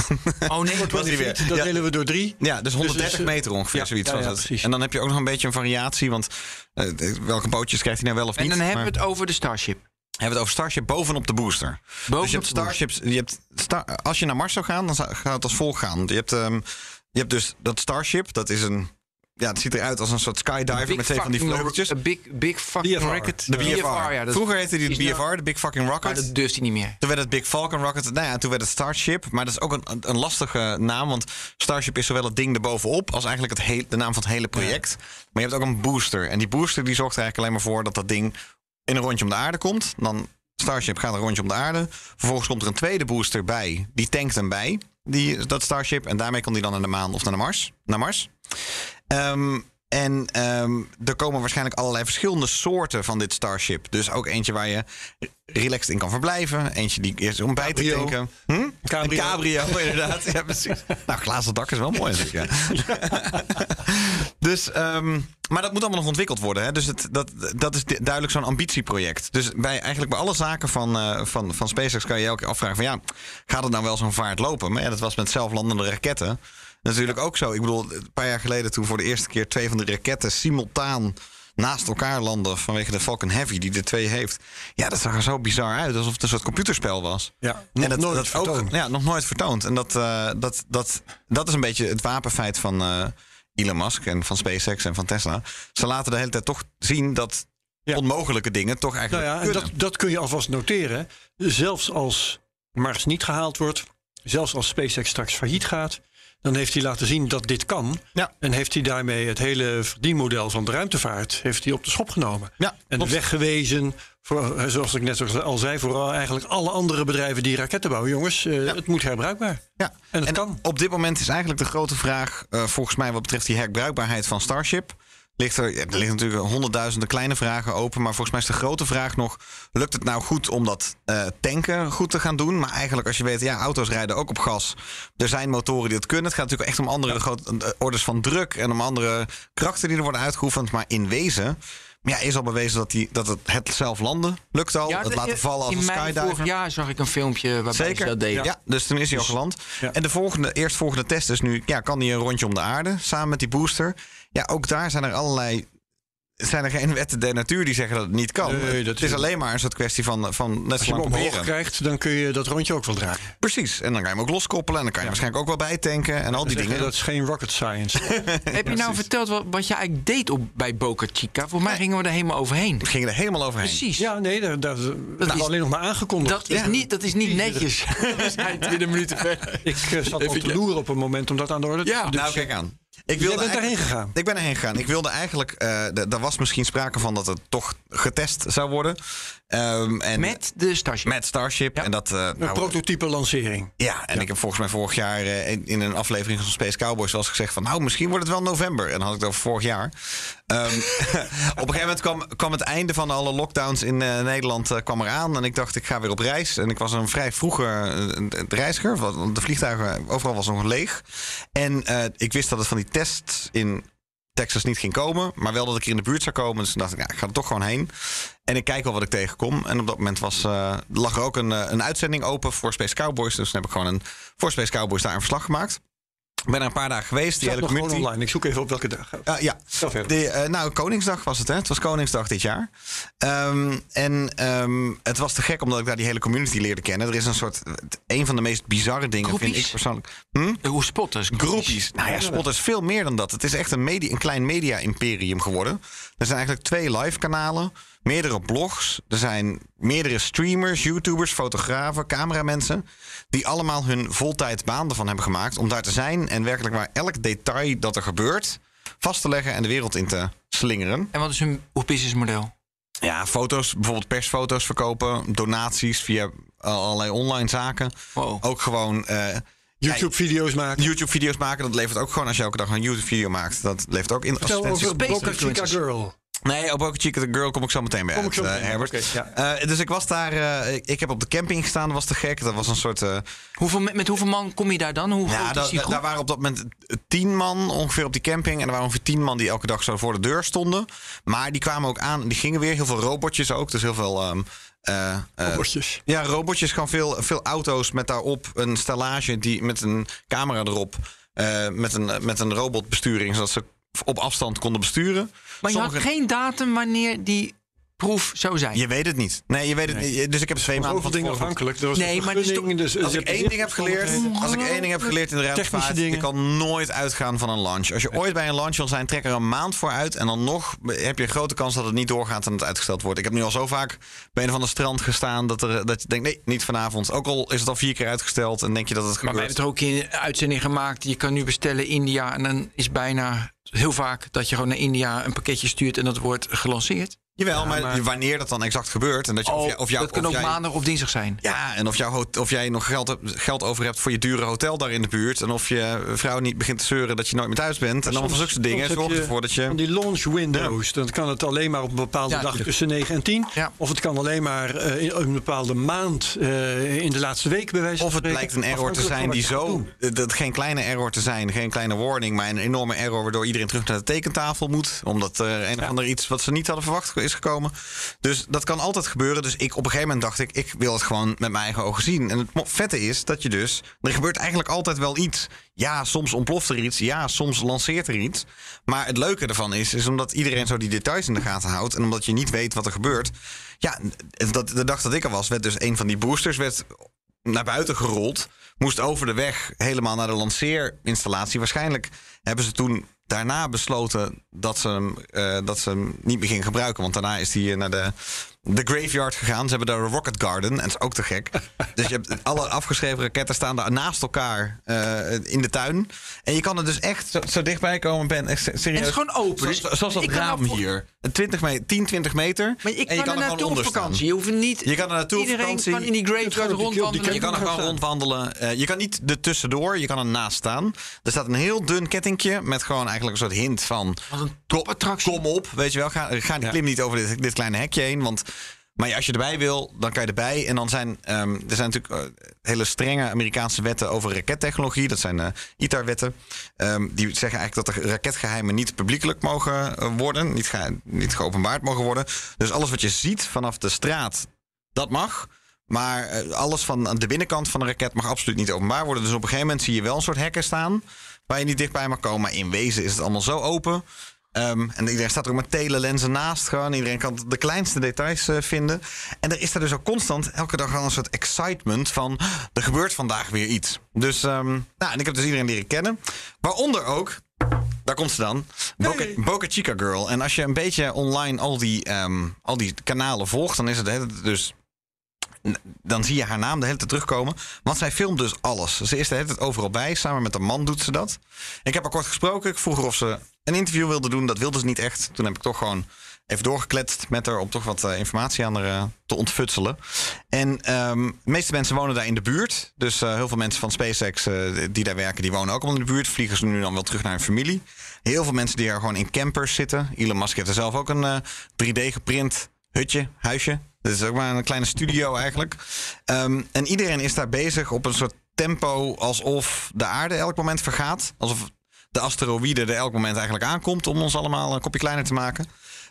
Oh nee, was hij weer. Dat Ja. delen we door drie. Ja, dus 130 dus, eh, meter ongeveer, ja, zoiets ja, was het. En dan heb je ook nog een beetje een variatie, want eh, welke bootjes krijgt hij nou wel of En niet? dan hebben we het over de Starship. hebben we het over Starship bovenop de booster. dus je hebt de. Starships, je hebt Star- als je naar Mars zou gaan, dan zou- gaat het als volgt gaan. Je hebt, ehm, je hebt dus dat Starship, dat is een, ja, het ziet eruit als een soort skydiver met twee van die vleugeltjes. Een big, big fucking BFR. rocket. De BFR. ja. Dat, Vroeger heette die de nou- BFR, de Big Fucking maar Rocket. dat durft hij niet meer. Toen werd het Big Falcon Rocket. Nou ja, toen werd het Starship. Maar dat is ook een, een lastige naam. Want Starship is zowel het ding erbovenop... als eigenlijk het heel, de naam van het hele project. Maar je hebt ook een booster. En die booster die zorgt er eigenlijk alleen maar voor... dat dat ding in een rondje om de aarde komt. Dan Starship gaat een rondje om de aarde. Vervolgens komt er een tweede booster bij. Die tankt hem bij, die, dat Starship. En daarmee kan die dan naar de maan of naar de Mars. Naar Mars. Ehm, en ehm, er komen waarschijnlijk allerlei verschillende soorten van dit Starship. Dus ook eentje waar je relaxed in kan verblijven. Eentje die eerst om bij te tanken. Hm? Cabrio. Een cabrio, inderdaad. Ja, precies. Nou, glazen dak is wel mooi. Ja. dus, ehm, maar dat moet allemaal nog ontwikkeld worden. Hè? Dus het, dat, dat is du- duidelijk zo'n ambitieproject. Dus bij, eigenlijk bij alle zaken van, eh, van, van SpaceX kan je je elke keer afvragen van ja, gaat het nou wel zo'n vaart lopen? Maar ja, dat was met zelflandende raketten natuurlijk ook zo. Ik bedoel, een paar jaar geleden toen voor de eerste keer twee van de raketten simultaan naast elkaar landen vanwege de Falcon Heavy die de twee heeft. Ja, dat zag er zo bizar uit, alsof het een soort computerspel was. Ja, nog en dat, nooit dat ook, vertoond. ja, nog nooit vertoond. En dat, eh, dat, dat, dat is een beetje het wapenfeit van eh, Elon Musk en van SpaceX en van Tesla. Ze laten de hele tijd toch zien dat Ja. onmogelijke dingen toch Nou eigenlijk ja, en dat, dat kun je alvast noteren. Zelfs als Mars niet gehaald wordt, zelfs als SpaceX straks failliet gaat, dan heeft hij laten zien dat dit kan. Ja. En heeft hij daarmee het hele verdienmodel van de ruimtevaart heeft hij op de schop genomen. Ja, en de klopt. weg gewezen voor, eh, zoals ik net al zei, voor eigenlijk alle andere bedrijven die raketten bouwen. Jongens, eh, het moet herbruikbaar. Ja, En het kan. op dit moment is eigenlijk de grote vraag, eh, volgens mij wat betreft die herbruikbaarheid van Starship. Ligt er, er liggen natuurlijk honderdduizenden kleine vragen open. Maar volgens mij is de grote vraag nog: lukt het nou goed om dat eh, tanken goed te gaan doen? Maar eigenlijk, als je weet, ja, auto's rijden ook op gas. Er zijn motoren die het kunnen. Het gaat natuurlijk echt om andere grote eh, orders van druk en om andere krachten die er worden uitgeoefend. Maar in wezen. Ja, is al bewezen dat, die, dat het, het zelf landen lukt al. het de- laten vallen als een skydiver. vorig jaar zag ik een filmpje waarbij ze Zeker. dat deden. Ja. dus toen is hij al geland. ja. En de volgende, eerstvolgende test is nu... Ja, kan hij een rondje om de aarde samen met die booster? Ja, ook daar zijn er allerlei... Zijn er geen wetten der natuur die zeggen dat het niet kan? Nee, dat het is is- alleen maar een soort kwestie van, van net Als je hem omhoog proberen. krijgt, dan kun je dat rondje ook wel dragen. Precies. En dan kan je hem ook loskoppelen. En dan kan je waarschijnlijk ook wel bijtanken. En al die dingen. Dat is geen rocket science. Heb je nou verteld wat, wat je eigenlijk deed op, bij Boca Chica? Volgens mij gingen we er helemaal overheen. We gingen er helemaal overheen. Precies. ja, nee, dat, dat, dat is- alleen nog maar aangekondigd. Dat is, Ja. niet, dat is niet netjes. We zijn 20 minuten verder. Ik eh, zat al te loeren op een moment om dat aan de orde te Ja. dus, nou, kijk aan. Ik Jij wilde bent daarheen gegaan. Ik ben erheen gegaan. Ik wilde eigenlijk... eh, d- er was misschien sprake van dat het toch getest zou worden. Ehm, en Met de Starship. met Starship. Ja. En dat, eh, Een nou, prototype lancering. Ja, en ik heb volgens mij vorig jaar eh, in- in een aflevering van Space Cowboys wel eens gezegd van... nou, misschien wordt het wel november. En dan had ik het over vorig jaar. Ehm, op een gegeven moment kwam, kwam het einde van alle lockdowns in eh, Nederland kwam eraan. En ik dacht, ik ga weer op reis. En ik was een vrij vroege reiziger. Want de vliegtuigen overal was nog leeg. En eh, ik wist dat het van die tests in Texas niet ging komen. Maar wel dat ik er in de buurt zou komen. Dus dacht ik, ja, ik ga er toch gewoon heen. En ik kijk wel wat ik tegenkom. En op dat moment was, eh, lag er ook een, eh, een uitzending open voor Space Cowboys. Dus toen heb ik gewoon een, voor Space Cowboys daar een verslag gemaakt. Ik ben er een paar dagen geweest. Die hele community. online. Ik zoek even op welke dag. Ah, ja, de, eh, nou, Koningsdag was het, hè? Het was Koningsdag dit jaar. Ehm, en ehm, het was te gek omdat ik daar die hele community leerde kennen. Er is een soort. Een van de meest bizarre dingen, vind ik persoonlijk. Hm? Hoe spotters. Groepies. Nou ja, Spot is veel meer dan dat. Het is echt een, media, een klein media-imperium geworden. Er zijn eigenlijk twee live-kanalen, meerdere blogs. Er zijn meerdere streamers, YouTubers, fotografen, cameramensen. Die allemaal hun voltijd baan ervan hebben gemaakt om daar te zijn. En werkelijk waar elk detail dat er gebeurt vast te leggen en de wereld in te slingeren. En wat is hun hoe businessmodel? Ja, foto's, bijvoorbeeld persfoto's verkopen, donaties via allerlei online zaken. Wow. Ook gewoon. eh, YouTube-video's maken. YouTube-video's maken, dat levert ook gewoon als je elke dag een YouTube-video maakt. Dat levert ook in Vertel over. Boca Chica. Girl. Nee, op Boca Chica the Girl kom ik zo meteen bij Kom uit, ik zo eh. Herbert. Ja. Eh, dus ik was daar, eh, ik, ik heb op de camping gestaan, dat was te gek. Dat was een soort... eh, Hoeveel, met, met hoeveel man kom je daar dan? Hoe ja, groot da- is die da- groep? daar waren op dat moment tien man ongeveer op die camping. En er waren ongeveer tien man die elke dag zo voor de deur stonden. Maar die kwamen ook aan en die gingen weer. Heel veel robotjes ook, dus heel veel... ehm, eh, eh, Bordjes. Ja, robotjes, gewoon veel, veel auto's met daarop een stellage die, met een camera erop. eh, met, een, met een robotbesturing, zodat ze op afstand konden besturen. maar je had geen datum wanneer die proef zou zijn. Je weet het niet. Nee, je weet het niet. Dus ik heb twee maanden Zoveel van dingen afhankelijk. Er was Nee, maar dus, Als ik één ding heb geleerd, als ik één ding heb geleerd in de ruimtevaart, je kan nooit uitgaan van een launch. Als je ooit bij een launch wil zijn, trek er een maand voor uit en dan nog heb je een grote kans dat het niet doorgaat en het uitgesteld wordt. Ik heb nu al zo vaak bij een van de strand gestaan dat, er, dat je denkt, nee, niet vanavond. Ook al is het al vier keer uitgesteld en denk je dat het Maar wij gebeurt. hebben het er ook in een uitzending gemaakt. Je kan nu bestellen India. En dan is bijna heel vaak dat je gewoon naar India een pakketje stuurt en dat wordt gelanceerd. Jawel, maar, maar- wanneer dat dan exact gebeurt en dat je, of, Oh, jij- of jou, dat kan ook jij- maandag of dinsdag zijn. Ja, en of, jouw, of jij nog geld, geld over hebt voor je dure hotel daar in de buurt. En of je vrouw niet begint te zeuren dat je nooit meer thuis bent. En dan van zulke dingen. Zorg ervoor dat je. Van die launch windows. Dan kan het alleen maar op een bepaalde Ja, dag tussen 9 en 10. Ja. Of het kan alleen maar eh, in een bepaalde maand eh, in de laatste week bij wijze van Of het blijkt een error te zijn die zo. Dat geen kleine error te zijn, geen kleine warning, maar een enorme error waardoor iedereen terug naar de tekentafel moet. Omdat er een of ander iets wat ze niet hadden verwacht gekomen. Dus dat kan altijd gebeuren. Dus ik op een gegeven moment dacht ik, ik wil het gewoon met mijn eigen ogen zien. En het vette is dat je dus. Er gebeurt eigenlijk altijd wel iets. Ja, soms ontploft er iets. Ja, soms lanceert er iets. Maar het leuke ervan is, is omdat iedereen zo die details in de gaten houdt. En omdat je niet weet wat er gebeurt. Ja, dat, de dag dat ik er was, werd dus een van die boosters werd naar buiten gerold. Moest over de weg helemaal naar de lanceerinstallatie. Waarschijnlijk hebben ze toen daarna besloten dat ze, hem, eh, dat ze hem niet meer ging gebruiken. Want daarna is hij naar de, de graveyard gegaan. Ze hebben daar een rocket garden. En dat is ook te gek. dus je hebt alle afgeschreven raketten staan daar naast elkaar eh, in de tuin. En je kan er dus echt zo, zo dichtbij komen. Ben, echt serieus. En het is gewoon open. Zoals, zoals dat ik kan raam nou hier. Een 20 meter, 10, 20 meter. Maar ik en je kan, er er gewoon naartoe op vakantie. Je hoeft niet... Je kan er naartoe op Iedereen vakantie. kan in die graveyard die- die rondwandelen. Je kan er gewoon rondwandelen. Eh, je kan niet er tussendoor, je kan er naast staan. Er staat een heel dun kettingje met gewoon eigenlijk een soort hint van... Wat een Kom, topattractie. kom op, weet je wel. Ga, ga klim niet over dit, dit kleine hekje heen. Want, maar als je erbij wil, dan kan je erbij. En dan zijn ehm, er zijn natuurlijk eh, hele strenge Amerikaanse wetten over rakettechnologie. Dat zijn eh ITAR-wetten. Ehm, die zeggen eigenlijk dat de raketgeheimen niet publiekelijk mogen eh, worden. Niet, niet geopenbaard mogen worden. Dus alles wat je ziet vanaf de straat, dat mag. Maar alles van de binnenkant van de raket mag absoluut niet openbaar worden. Dus op een gegeven moment zie je wel een soort hekken staan. Waar je niet dichtbij mag komen. Maar in wezen is het allemaal zo open. Ehm, en iedereen staat er ook met telelenzen naast. Gewoon. Iedereen kan de kleinste details eh, vinden. En er is er dus ook constant elke dag al een soort excitement van... er gebeurt vandaag weer iets. Dus, ehm, nou, en ik heb dus iedereen leren kennen. Waaronder ook... Daar komt ze dan. Boca, Boca Chica Girl. En als je een beetje online al die, ehm, al die kanalen volgt... dan is het dus dan zie je haar naam de hele tijd terugkomen. Want zij filmt dus alles. Ze is de hele tijd overal bij. Samen met een man doet ze dat. Ik heb haar kort gesproken. Ik vroeg haar of ze een interview wilde doen. Dat wilde ze niet echt. Toen heb ik toch gewoon even doorgekletst met haar... om toch wat eh, informatie aan haar eh, te ontfutselen. En ehm, de meeste mensen wonen daar in de buurt. Dus eh, heel veel mensen van SpaceX die daar werken... die wonen ook allemaal in de buurt. Vliegen ze nu dan wel terug naar hun familie. Heel veel mensen die er gewoon in campers zitten. Elon Musk heeft er zelf ook een eh, 3D-geprint hutje, huisje. Dit is ook maar een kleine studio eigenlijk. Ehm, en iedereen is daar bezig op een soort tempo alsof de aarde elk moment vergaat. Alsof de asteroïde er elk moment eigenlijk aankomt om ons allemaal een kopje kleiner te maken.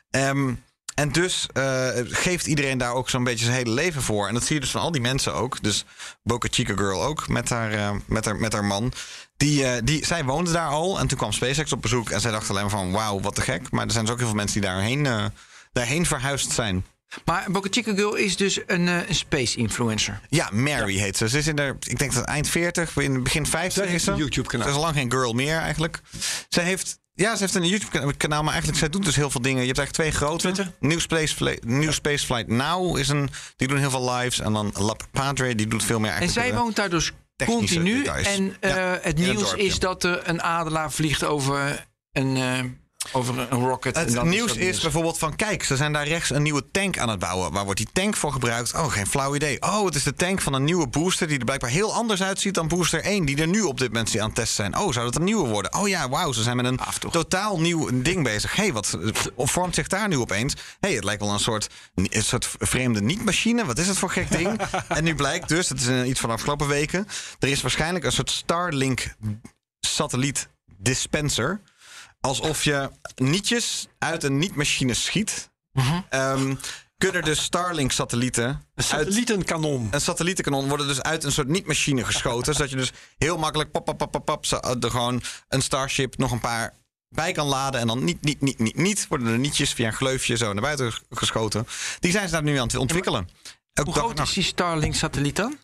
Ehm, en dus eh, geeft iedereen daar ook zo'n beetje zijn hele leven voor. En dat zie je dus van al die mensen ook. Dus Boca Chica Girl ook, met haar, eh, met haar, met haar man. Die, eh, die, zij woonde daar al en toen kwam SpaceX op bezoek. En zij dacht alleen maar van wauw, wat te gek. Maar er zijn dus ook heel veel mensen die daarheen, daarheen verhuisd zijn. Maar Boca Chica Girl is dus een, eh, een space influencer. Ja, Mary heet ze. Ze is in de, ik denk dat eind 40, in begin 50 Zij is heeft ze. een YouTube-kanaal. Ze is al lang geen girl meer eigenlijk. Ze heeft, ja, ze heeft een YouTube-kanaal, maar eigenlijk zij doet dus heel veel dingen. Je hebt eigenlijk twee grote. Twitter? New Space, Fli- New Space Flight Now is een, die doen heel veel lives. En dan La Padre, die doet veel meer En zij eh, woont daar dus continu. details. En eh, Ja, het nieuws is dat er een adelaar vliegt over een, eh, over een rocket. en Het nieuws is bijvoorbeeld van, kijk, ze zijn daar rechts een nieuwe tank aan het bouwen. Waar wordt die tank voor gebruikt? Oh, geen flauw idee. Oh, het is de tank van een nieuwe booster die er blijkbaar heel anders uitziet dan booster 1. Die er nu op dit moment aan het testen zijn. Oh, zou dat een nieuwe worden? Oh ja, wauw, ze zijn met een totaal nieuw ding bezig. Hé, hey, wat vormt zich daar nu opeens? Hé, hey, het lijkt wel een soort, een soort vreemde niet-machine. Wat is het voor gek ding? en nu blijkt dus, het is iets van de afgelopen weken... er is waarschijnlijk een soort Starlink-satelliet dispenser alsof je nietjes uit een niet-machine schiet. Ehm, kunnen dus Starlink-satellieten Een uit satellietenkanon. een satellietenkanon worden dus uit een soort niet-machine geschoten, zodat je dus heel makkelijk pap, pap, pap, pap, zo- er gewoon een Starship nog een paar bij kan laden en dan niet, niet, niet, niet, niet worden er nietjes via een gleufje zo naar buiten geschoten. Die zijn ze daar nu aan het ontwikkelen. Ook Hoe groot is die Starlink-satelliet dan?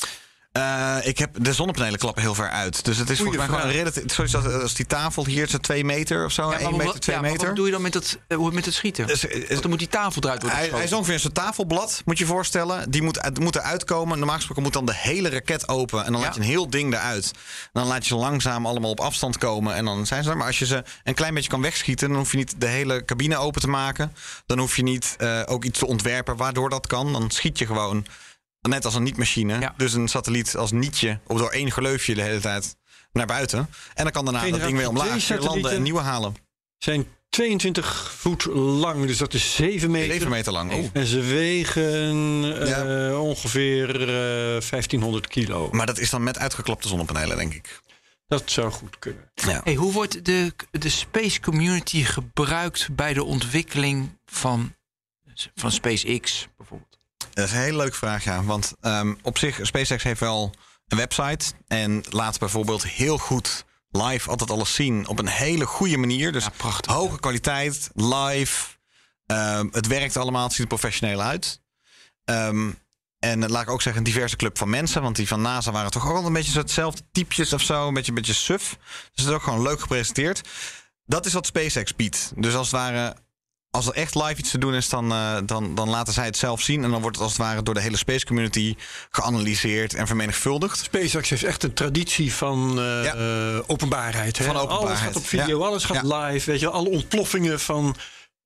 Eh, ik heb de zonnepanelen klappen heel ver uit. Dus het is volgens mij gewoon een relatief. Zoals dat- als die tafel hier, is het 2 meter of zo. 1 maar meter, wat- 2 ja, maar meter. Wat doe je dan met het, eh, hoe met het schieten? Dus, Want dan moet die tafel eruit worden Hij, hij is ongeveer een soort tafelblad, moet je je voorstellen. Die moet, moet eruit komen. Normaal gesproken moet dan de hele raket open. En dan Ja. laat je een heel ding eruit. Dan laat je ze langzaam allemaal op afstand komen. En dan zijn ze er. Maar als je ze een klein beetje kan wegschieten... dan hoef je niet de hele cabine open te maken. Dan hoef je niet eh, ook iets te ontwerpen waardoor dat kan. Dan schiet je gewoon, net als een niet-machine. Ja. Dus een satelliet als nietje... of door één gleufje de hele tijd naar buiten. En dan kan daarna dat ding weer omlaag landen en nieuwe halen. Zijn 22 voet lang, dus dat is 7 meter. 7 meter lang. Oh. En ze wegen eh, ongeveer eh 1500 kilo. Maar dat is dan met uitgeklapte zonnepanelen, denk ik. Dat zou goed kunnen. Ja. Hey, hoe wordt de, de space community gebruikt bij de ontwikkeling van, van SpaceX bijvoorbeeld? Dat is een hele leuke vraag, ja. Want ehm, op zich, SpaceX heeft wel een website. En laat bijvoorbeeld heel goed live altijd alles zien. Op een hele goede manier. Dus Ja, prachtig. hoge kwaliteit, live. Ehm, het werkt allemaal, het ziet er professioneel uit. Ehm, en laat ik ook zeggen, een diverse club van mensen. Want die van NASA waren toch ook al een beetje zo hetzelfde typjes of zo. Een beetje, een beetje suf. Dus het is ook gewoon leuk gepresenteerd. Dat is wat SpaceX biedt. Dus als het ware, als er echt live iets te doen is, dan, eh, dan, dan laten zij het zelf zien. En dan wordt het als het ware door de hele space community geanalyseerd en vermenigvuldigd. SpaceX heeft echt een traditie van eh, Ja. openbaarheid. Hè? Van openbaarheid, Alles gaat op video, ja. alles gaat Ja. live. Weet je, alle ontploffingen van,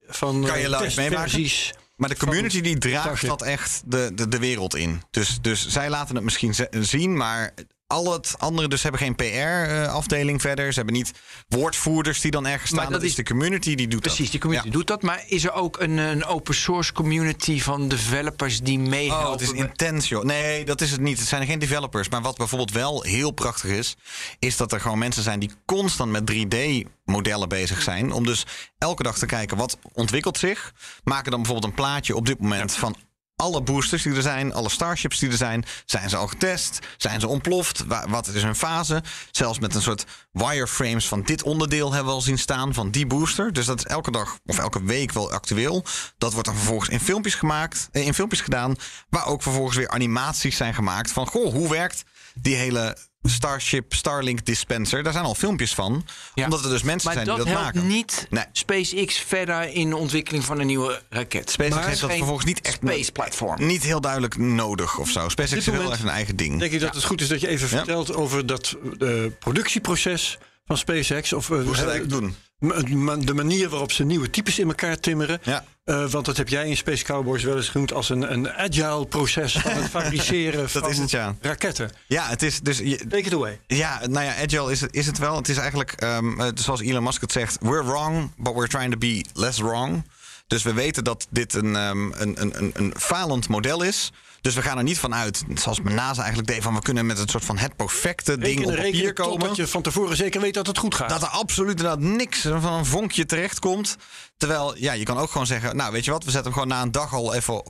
van Kan je eh, live meemaken? Maar de community die draagt dat echt de, de, de wereld in. Dus, dus zij laten het misschien zien, maar al het andere dus hebben geen PR-afdeling verder. Ze hebben niet woordvoerders die dan ergens Maar staan. dat Dat is de community die doet Precies, dat. die community Ja. doet dat. Maar is er ook een, een open source community van developers die meehelpen? Oh, het is intens, joh. Nee, dat is het niet. Het zijn geen developers. Maar wat bijvoorbeeld wel heel prachtig is, is dat er gewoon mensen zijn die constant met 3D-modellen bezig zijn. Om dus elke dag te kijken wat ontwikkelt zich. Maken dan bijvoorbeeld een plaatje op dit moment van alle boosters die er zijn, alle starships die er zijn. Zijn ze al getest? Zijn ze ontploft? Wa- Wat is hun fase? Zelfs met een soort wireframes van dit onderdeel hebben we al zien staan van die booster. Dus dat is elke dag of elke week wel actueel. Dat wordt dan vervolgens in filmpjes gemaakt, eh, in filmpjes gedaan, waar ook vervolgens weer animaties zijn gemaakt van goh, hoe werkt die hele Starship Starlink dispenser? Daar zijn al filmpjes van, Ja. omdat er dus mensen Maar zijn dat, die dat helpt maken. niet Nee. SpaceX verder in de ontwikkeling van een nieuwe raket. SpaceX Maar heeft dat vervolgens niet echt Space platform. niet heel duidelijk nodig of zo. SpaceX is wel echt een eigen ding. Denk ik dat het goed is dat je even Ja. vertelt over dat eh, productieproces van SpaceX. Of, eh, Hoe ze dat eh, eigenlijk doen. De manier waarop ze nieuwe types in elkaar timmeren. Ja. Eh, want dat heb jij in Space Cowboys wel eens genoemd als een, een agile proces van het fabriceren van is het, ja. raketten. Ja, het is dus. Je, Take it away. ja, nou ja, agile is het, is het wel. Het is eigenlijk, ehm, eh, zoals Elon Musk het zegt, we're wrong, but we're trying to be less wrong. Dus we weten dat dit een, ehm, een, een, een falend model is. Dus we gaan er niet van uit, zoals mijn NASA eigenlijk deed, van we kunnen met een soort van het perfecte ding op Rekenen, papier rekenen komen. totdat je van tevoren zeker weet dat het goed gaat. Dat er absoluut inderdaad niks van een vonkje terechtkomt. Terwijl, ja, je kan ook gewoon zeggen... nou, weet je wat, we zetten hem gewoon na een dag al even...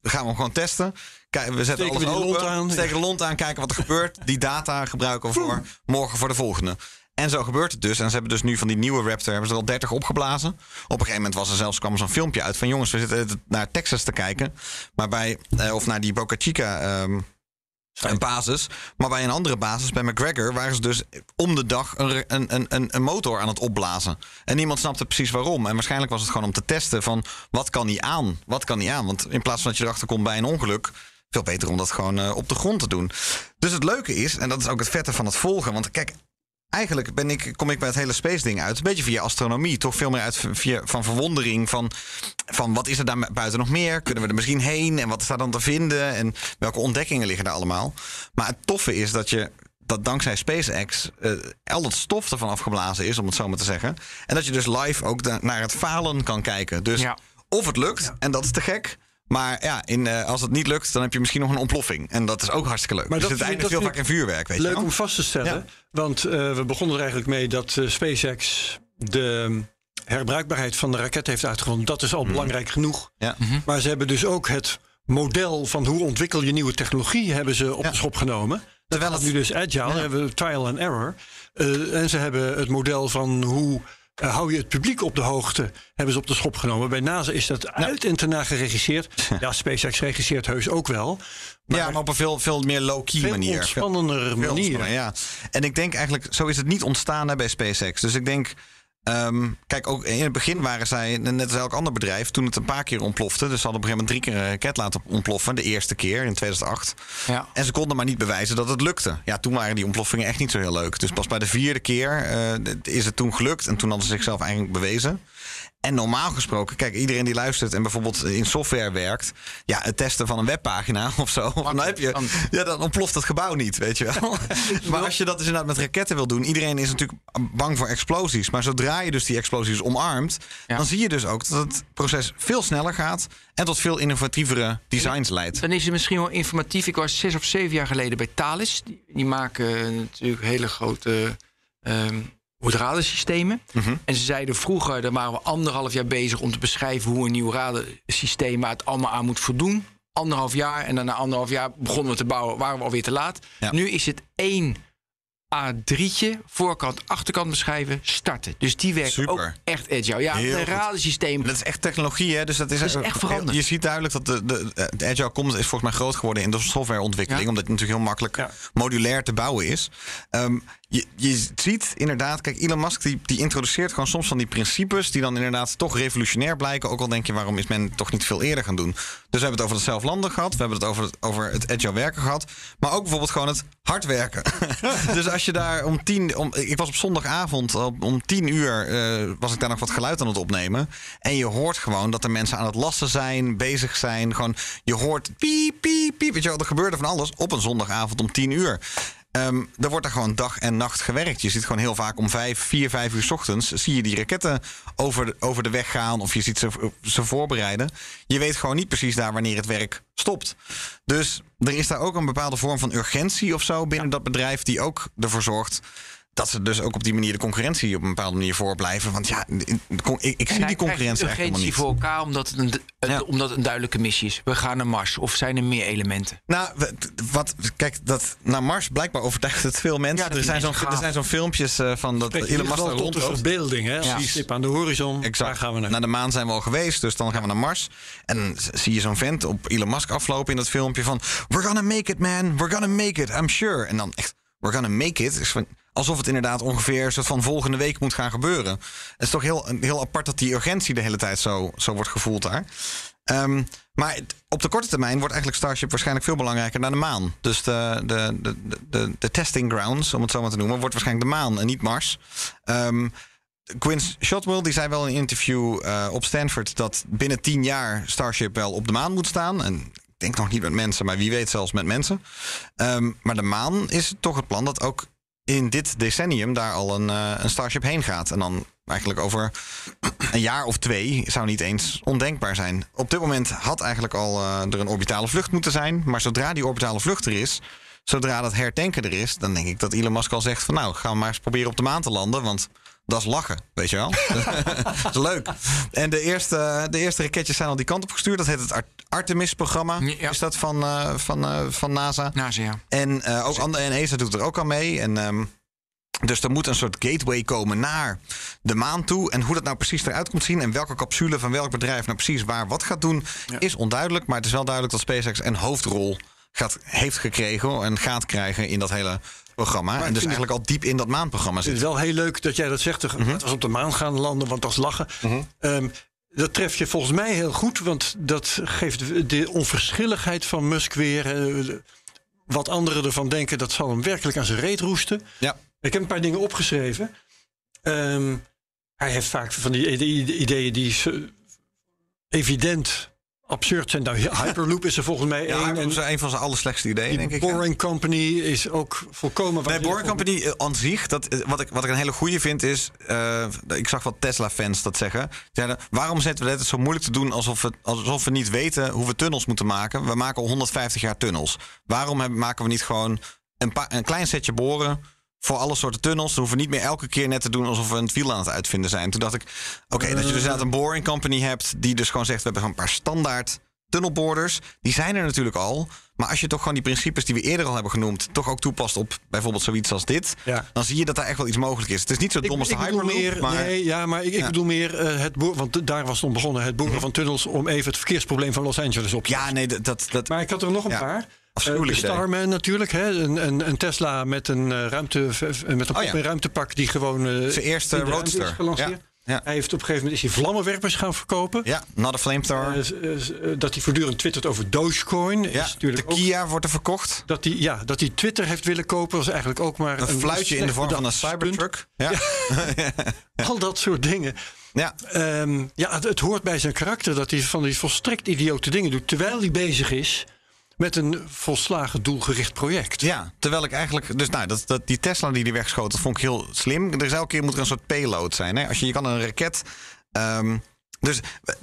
we gaan hem gewoon testen. Kijk, we zetten Steken alles we open, steken de lont aan, kijken wat er gebeurt. Die data gebruiken we voor morgen voor de volgende. En zo gebeurt het dus. En ze hebben dus nu van die nieuwe Raptor... hebben ze er al 30 opgeblazen. Op een gegeven moment was er zelfs, kwam er zo'n filmpje uit... van jongens, we zitten naar Texas te kijken. Maar bij, eh, of naar die Boca Chica... ehm, een basis. Maar bij een andere basis, bij McGregor, waren ze dus om de dag een, een, een- een, een motor aan het opblazen. En niemand snapte precies waarom. En waarschijnlijk was het gewoon om te testen van wat kan die aan? Wat kan die aan? Want in plaats van dat je erachter komt bij een ongeluk, veel beter om dat gewoon eh, op de grond te doen. Dus het leuke is, en dat is ook het vette van het volgen. Want kijk, eigenlijk ben ik, kom ik bij het hele space ding uit. Een beetje via astronomie. Toch veel meer uit via, van verwondering. Van, van wat is er daar buiten nog meer? Kunnen we er misschien heen? En wat is daar dan te vinden? En welke ontdekkingen liggen daar allemaal? Maar het toffe is dat je dat dankzij SpaceX eh, al het stof ervan afgeblazen is, om het zo maar te zeggen. En dat je dus live ook naar het falen kan kijken. Dus Ja. of het lukt, en dat is te gek. Maar ja, in, eh, als het niet lukt, dan heb je misschien nog een ontploffing. En dat is ook hartstikke leuk. Maar dus dat het eindigt heel vaak in vuurwerk, weet je Leuk om vast te stellen. Ja. Want eh, we begonnen er eigenlijk mee dat eh, SpaceX de herbruikbaarheid van de raket heeft uitgevonden. Dat is al belangrijk genoeg. Ja. Maar ze hebben dus ook het model van hoe ontwikkel je nieuwe technologie hebben ze op Ja. de schop genomen. Terwijl Dat het- nu dus agile, hebben we trial and error. Eh, en ze hebben het model van hoe eh, hou je het publiek op de hoogte, hebben ze op de schop genomen. Bij NASA is dat uit en ten na geregisseerd. Ja, SpaceX regisseert heus ook wel. ja, maar op een veel, veel meer low-key Veel manier. ontspannender Veel manier. ontspannender, ja. En ik denk eigenlijk, zo is het niet ontstaan hè, bij SpaceX. Dus ik denk, ehm, kijk, ook in het begin waren zij, net als elk ander bedrijf, toen het een paar keer ontplofte. Dus ze hadden op een gegeven moment drie keer een raket laten ontploffen. De eerste keer in 2008. Ja. En ze konden maar niet bewijzen dat het lukte. Ja, toen waren die ontploffingen echt niet zo heel leuk. Dus pas bij de vierde keer eh, is het toen gelukt. En toen hadden ze zichzelf eigenlijk bewezen. En normaal gesproken, kijk, iedereen die luistert en bijvoorbeeld in software werkt, ja, het testen van een webpagina of zo, dan heb je, ja, dan ontploft het gebouw niet, weet je wel. maar als je dat dus inderdaad met raketten wil doen, iedereen is natuurlijk bang voor explosies, maar zodra je dus die explosies omarmt, Ja. dan zie je dus ook dat het proces veel sneller gaat en tot veel innovatievere designs leidt. Dan is het misschien wel informatief. Ik was zes of zeven jaar geleden bij Thales. Die, die maken natuurlijk hele grote hydraulensystemen. Mhm. En ze zeiden vroeger, daar waren we anderhalf jaar bezig om te beschrijven hoe een nieuw radensysteem waar het allemaal aan moet voldoen. Anderhalf jaar en dan na anderhalf jaar begonnen we te bouwen, waren we alweer te laat. Ja. Nu is het één A3'tje, voorkant, achterkant beschrijven, starten. Dus die werkt Super. ook echt agile. Ja, Heel goed. radensysteem. Dat is echt technologie, hè? Dus dat is, Dat is echt veranderd. Je ziet duidelijk dat de, de, de Agile Commons is volgens mij groot geworden in de softwareontwikkeling. Ja. Omdat het natuurlijk heel makkelijk Ja. modulair te bouwen is. Ehm, je, je ziet inderdaad, kijk, Elon Musk die, die introduceert gewoon soms van die principes die dan inderdaad toch revolutionair blijken. Ook al denk je, waarom is men toch niet veel eerder gaan doen? Dus we hebben het over het zelflanden gehad, we hebben het over het, over het agile werken gehad, maar ook bijvoorbeeld gewoon het hard werken. dus als je daar om tien, om, ik was op zondagavond om, tien uur uh, was ik daar nog wat geluid aan het opnemen en je hoort gewoon dat er mensen aan het lassen zijn, bezig zijn, gewoon je hoort piep piep piep, weet je er gebeurde van alles op een zondagavond om tien uur. Um, er wordt er gewoon dag en nacht gewerkt. Je ziet gewoon heel vaak om vijf, vier, vijf uur s ochtends... zie je die raketten over de, over de weg gaan of je ziet ze, ze voorbereiden. Je weet gewoon niet precies daar wanneer het werk stopt. Dus er is daar ook een bepaalde vorm van urgentie of zo binnen dat bedrijf... die ook ervoor zorgt dat ze dus ook op die manier de concurrentie op een bepaalde manier voorblijven. Want ja, ik, ik zie die concurrentie eigenlijk helemaal niet. voor elkaar omdat het, een, het, omdat het een duidelijke missie is. We gaan naar Mars. Of zijn er meer elementen? Nou, wat, kijk, dat naar Mars blijkbaar overtuigt het veel mensen. Ja, er, zijn zo'n, er zijn zo'n filmpjes uh, van dat Elon Musk rond de verbeelding, hè? Ja. Stip aan de horizon. Exact. gaan we naar? naar de maan zijn we al geweest, dus dan gaan we naar Mars. En dan zie je zo'n vent op Elon Musk aflopen in dat filmpje van... We're gonna make it, man. We're gonna make it. I'm sure. En dan echt, we're gonna make it. Is van, alsof het inderdaad ongeveer een soort van volgende week moet gaan gebeuren. Het is toch heel, heel apart dat die urgentie de hele tijd zo, zo wordt gevoeld daar. Um, maar op de korte termijn wordt eigenlijk Starship waarschijnlijk veel belangrijker naar de maan. Dus de, de, de, de, de testing grounds, om het zo maar te noemen, wordt waarschijnlijk de maan en niet Mars. Um, Quinn Shotwell die zei wel in een interview uh, op Stanford dat binnen tien jaar Starship wel op de maan moet staan. En ik denk nog niet met mensen, maar wie weet zelfs met mensen. Um, maar de maan is toch het plan dat ook in dit decennium daar al een, uh, een Starship heen gaat. En dan eigenlijk over een jaar of twee zou niet eens ondenkbaar zijn. Op dit moment had eigenlijk al uh, er een orbitale vlucht moeten zijn. Maar zodra die orbitale vlucht er is, zodra dat hertanken er is, dan denk ik dat Elon Musk al zegt van nou, gaan we maar eens proberen op de maan te landen. Want dat is lachen, weet je wel. dat is leuk. En de eerste, de eerste raketjes zijn al die kant op gestuurd. Dat heet het Artemis-programma. Ja. Is dat van, uh, van, uh, van NASA? NASA, ja. En, uh, ook andere, en ESA doet er ook al mee. En, um, dus er moet een soort gateway komen naar de maan toe. En hoe dat nou precies eruit komt zien. En welke capsule van welk bedrijf nou precies waar wat gaat doen. Ja. Is onduidelijk. Maar het is wel duidelijk dat SpaceX een hoofdrol gaat, heeft gekregen. En gaat krijgen in dat hele programma. Maar en dus eigenlijk al diep in dat maanprogramma zit. Het is wel heel leuk dat jij dat zegt. Mm -hmm. was op de maan gaan landen, want dat is lachen. -hmm. um, dat tref je volgens mij heel goed, want dat geeft de onverschilligheid van Musk weer. Uh, wat anderen ervan denken, dat zal hem werkelijk aan zijn reet roesten. Ja. Ik heb een paar dingen opgeschreven. Um, hij heeft vaak van die ideeën die evident absurd zijn. Nou, Hyperloop is er volgens mij ja, één. Dat is een van zijn allerslechtste ideeën, denk ik. Boring Company is ook volkomen... Nee, Boring Company eh, aan zich, dat, eh, wat, ik, wat ik een hele goede vind is... Uh, ik zag wat Tesla-fans dat zeggen. Zeiden, waarom zetten we het zo moeilijk te doen alsof we, alsof we niet weten hoe we tunnels moeten maken? We maken al 150 jaar tunnels. Waarom hebben, maken we niet gewoon een, een klein setje boren voor alle soorten tunnels. Dan hoeven niet meer elke keer net te doen alsof we een wiel aan het uitvinden zijn. Toen dacht ik, oké, okay, dat je dus inderdaad een boring company hebt... die dus gewoon zegt, we hebben een paar standaard tunnelboorders. Die zijn er natuurlijk al. Maar als je toch gewoon die principes die we eerder al hebben genoemd... toch ook toepast op bijvoorbeeld zoiets als dit... Ja. dan zie je dat daar echt wel iets mogelijk is. Het is niet zo dom als de Hyperloop. Meer, maar... Nee, ja, maar ik, ik ja. bedoel meer uh, het boer, Want daar was het begonnen. Het boeren van tunnels om even het verkeersprobleem van Los Angeles op te Ja, nee, dat... dat maar ik had er nog een ja. paar. Uh, de Starman natuurlijk, hè? Een, een, een, Tesla met een uh, ruimte met een, oh, ja. ruimtepak die gewoon uh, zijn eerste roadster is gelanceerd. Ja. Ja. Hij heeft op een gegeven moment is hij vlammenwerpers gaan verkopen. Ja, not a flamethrower. Uh, dat hij voortdurend twittert over Dogecoin. Ja, is de Kia wordt er verkocht. Dat hij, ja, dat hij Twitter heeft willen kopen was eigenlijk ook maar... Een, een fluitje in de vorm van een Cybertruck. Ja. ja. Al dat soort dingen. Ja, um, ja het, het, hoort bij zijn karakter dat hij van die volstrekt idiote dingen doet... terwijl hij bezig is met een volslagen doelgericht project. Ja, terwijl ik eigenlijk... Dus nou, dat, dat, die Tesla die die wegschoot, dat vond ik heel slim. Er is elke keer moet er een soort payload zijn. Hè? Als je, je kan een raket... Um, dus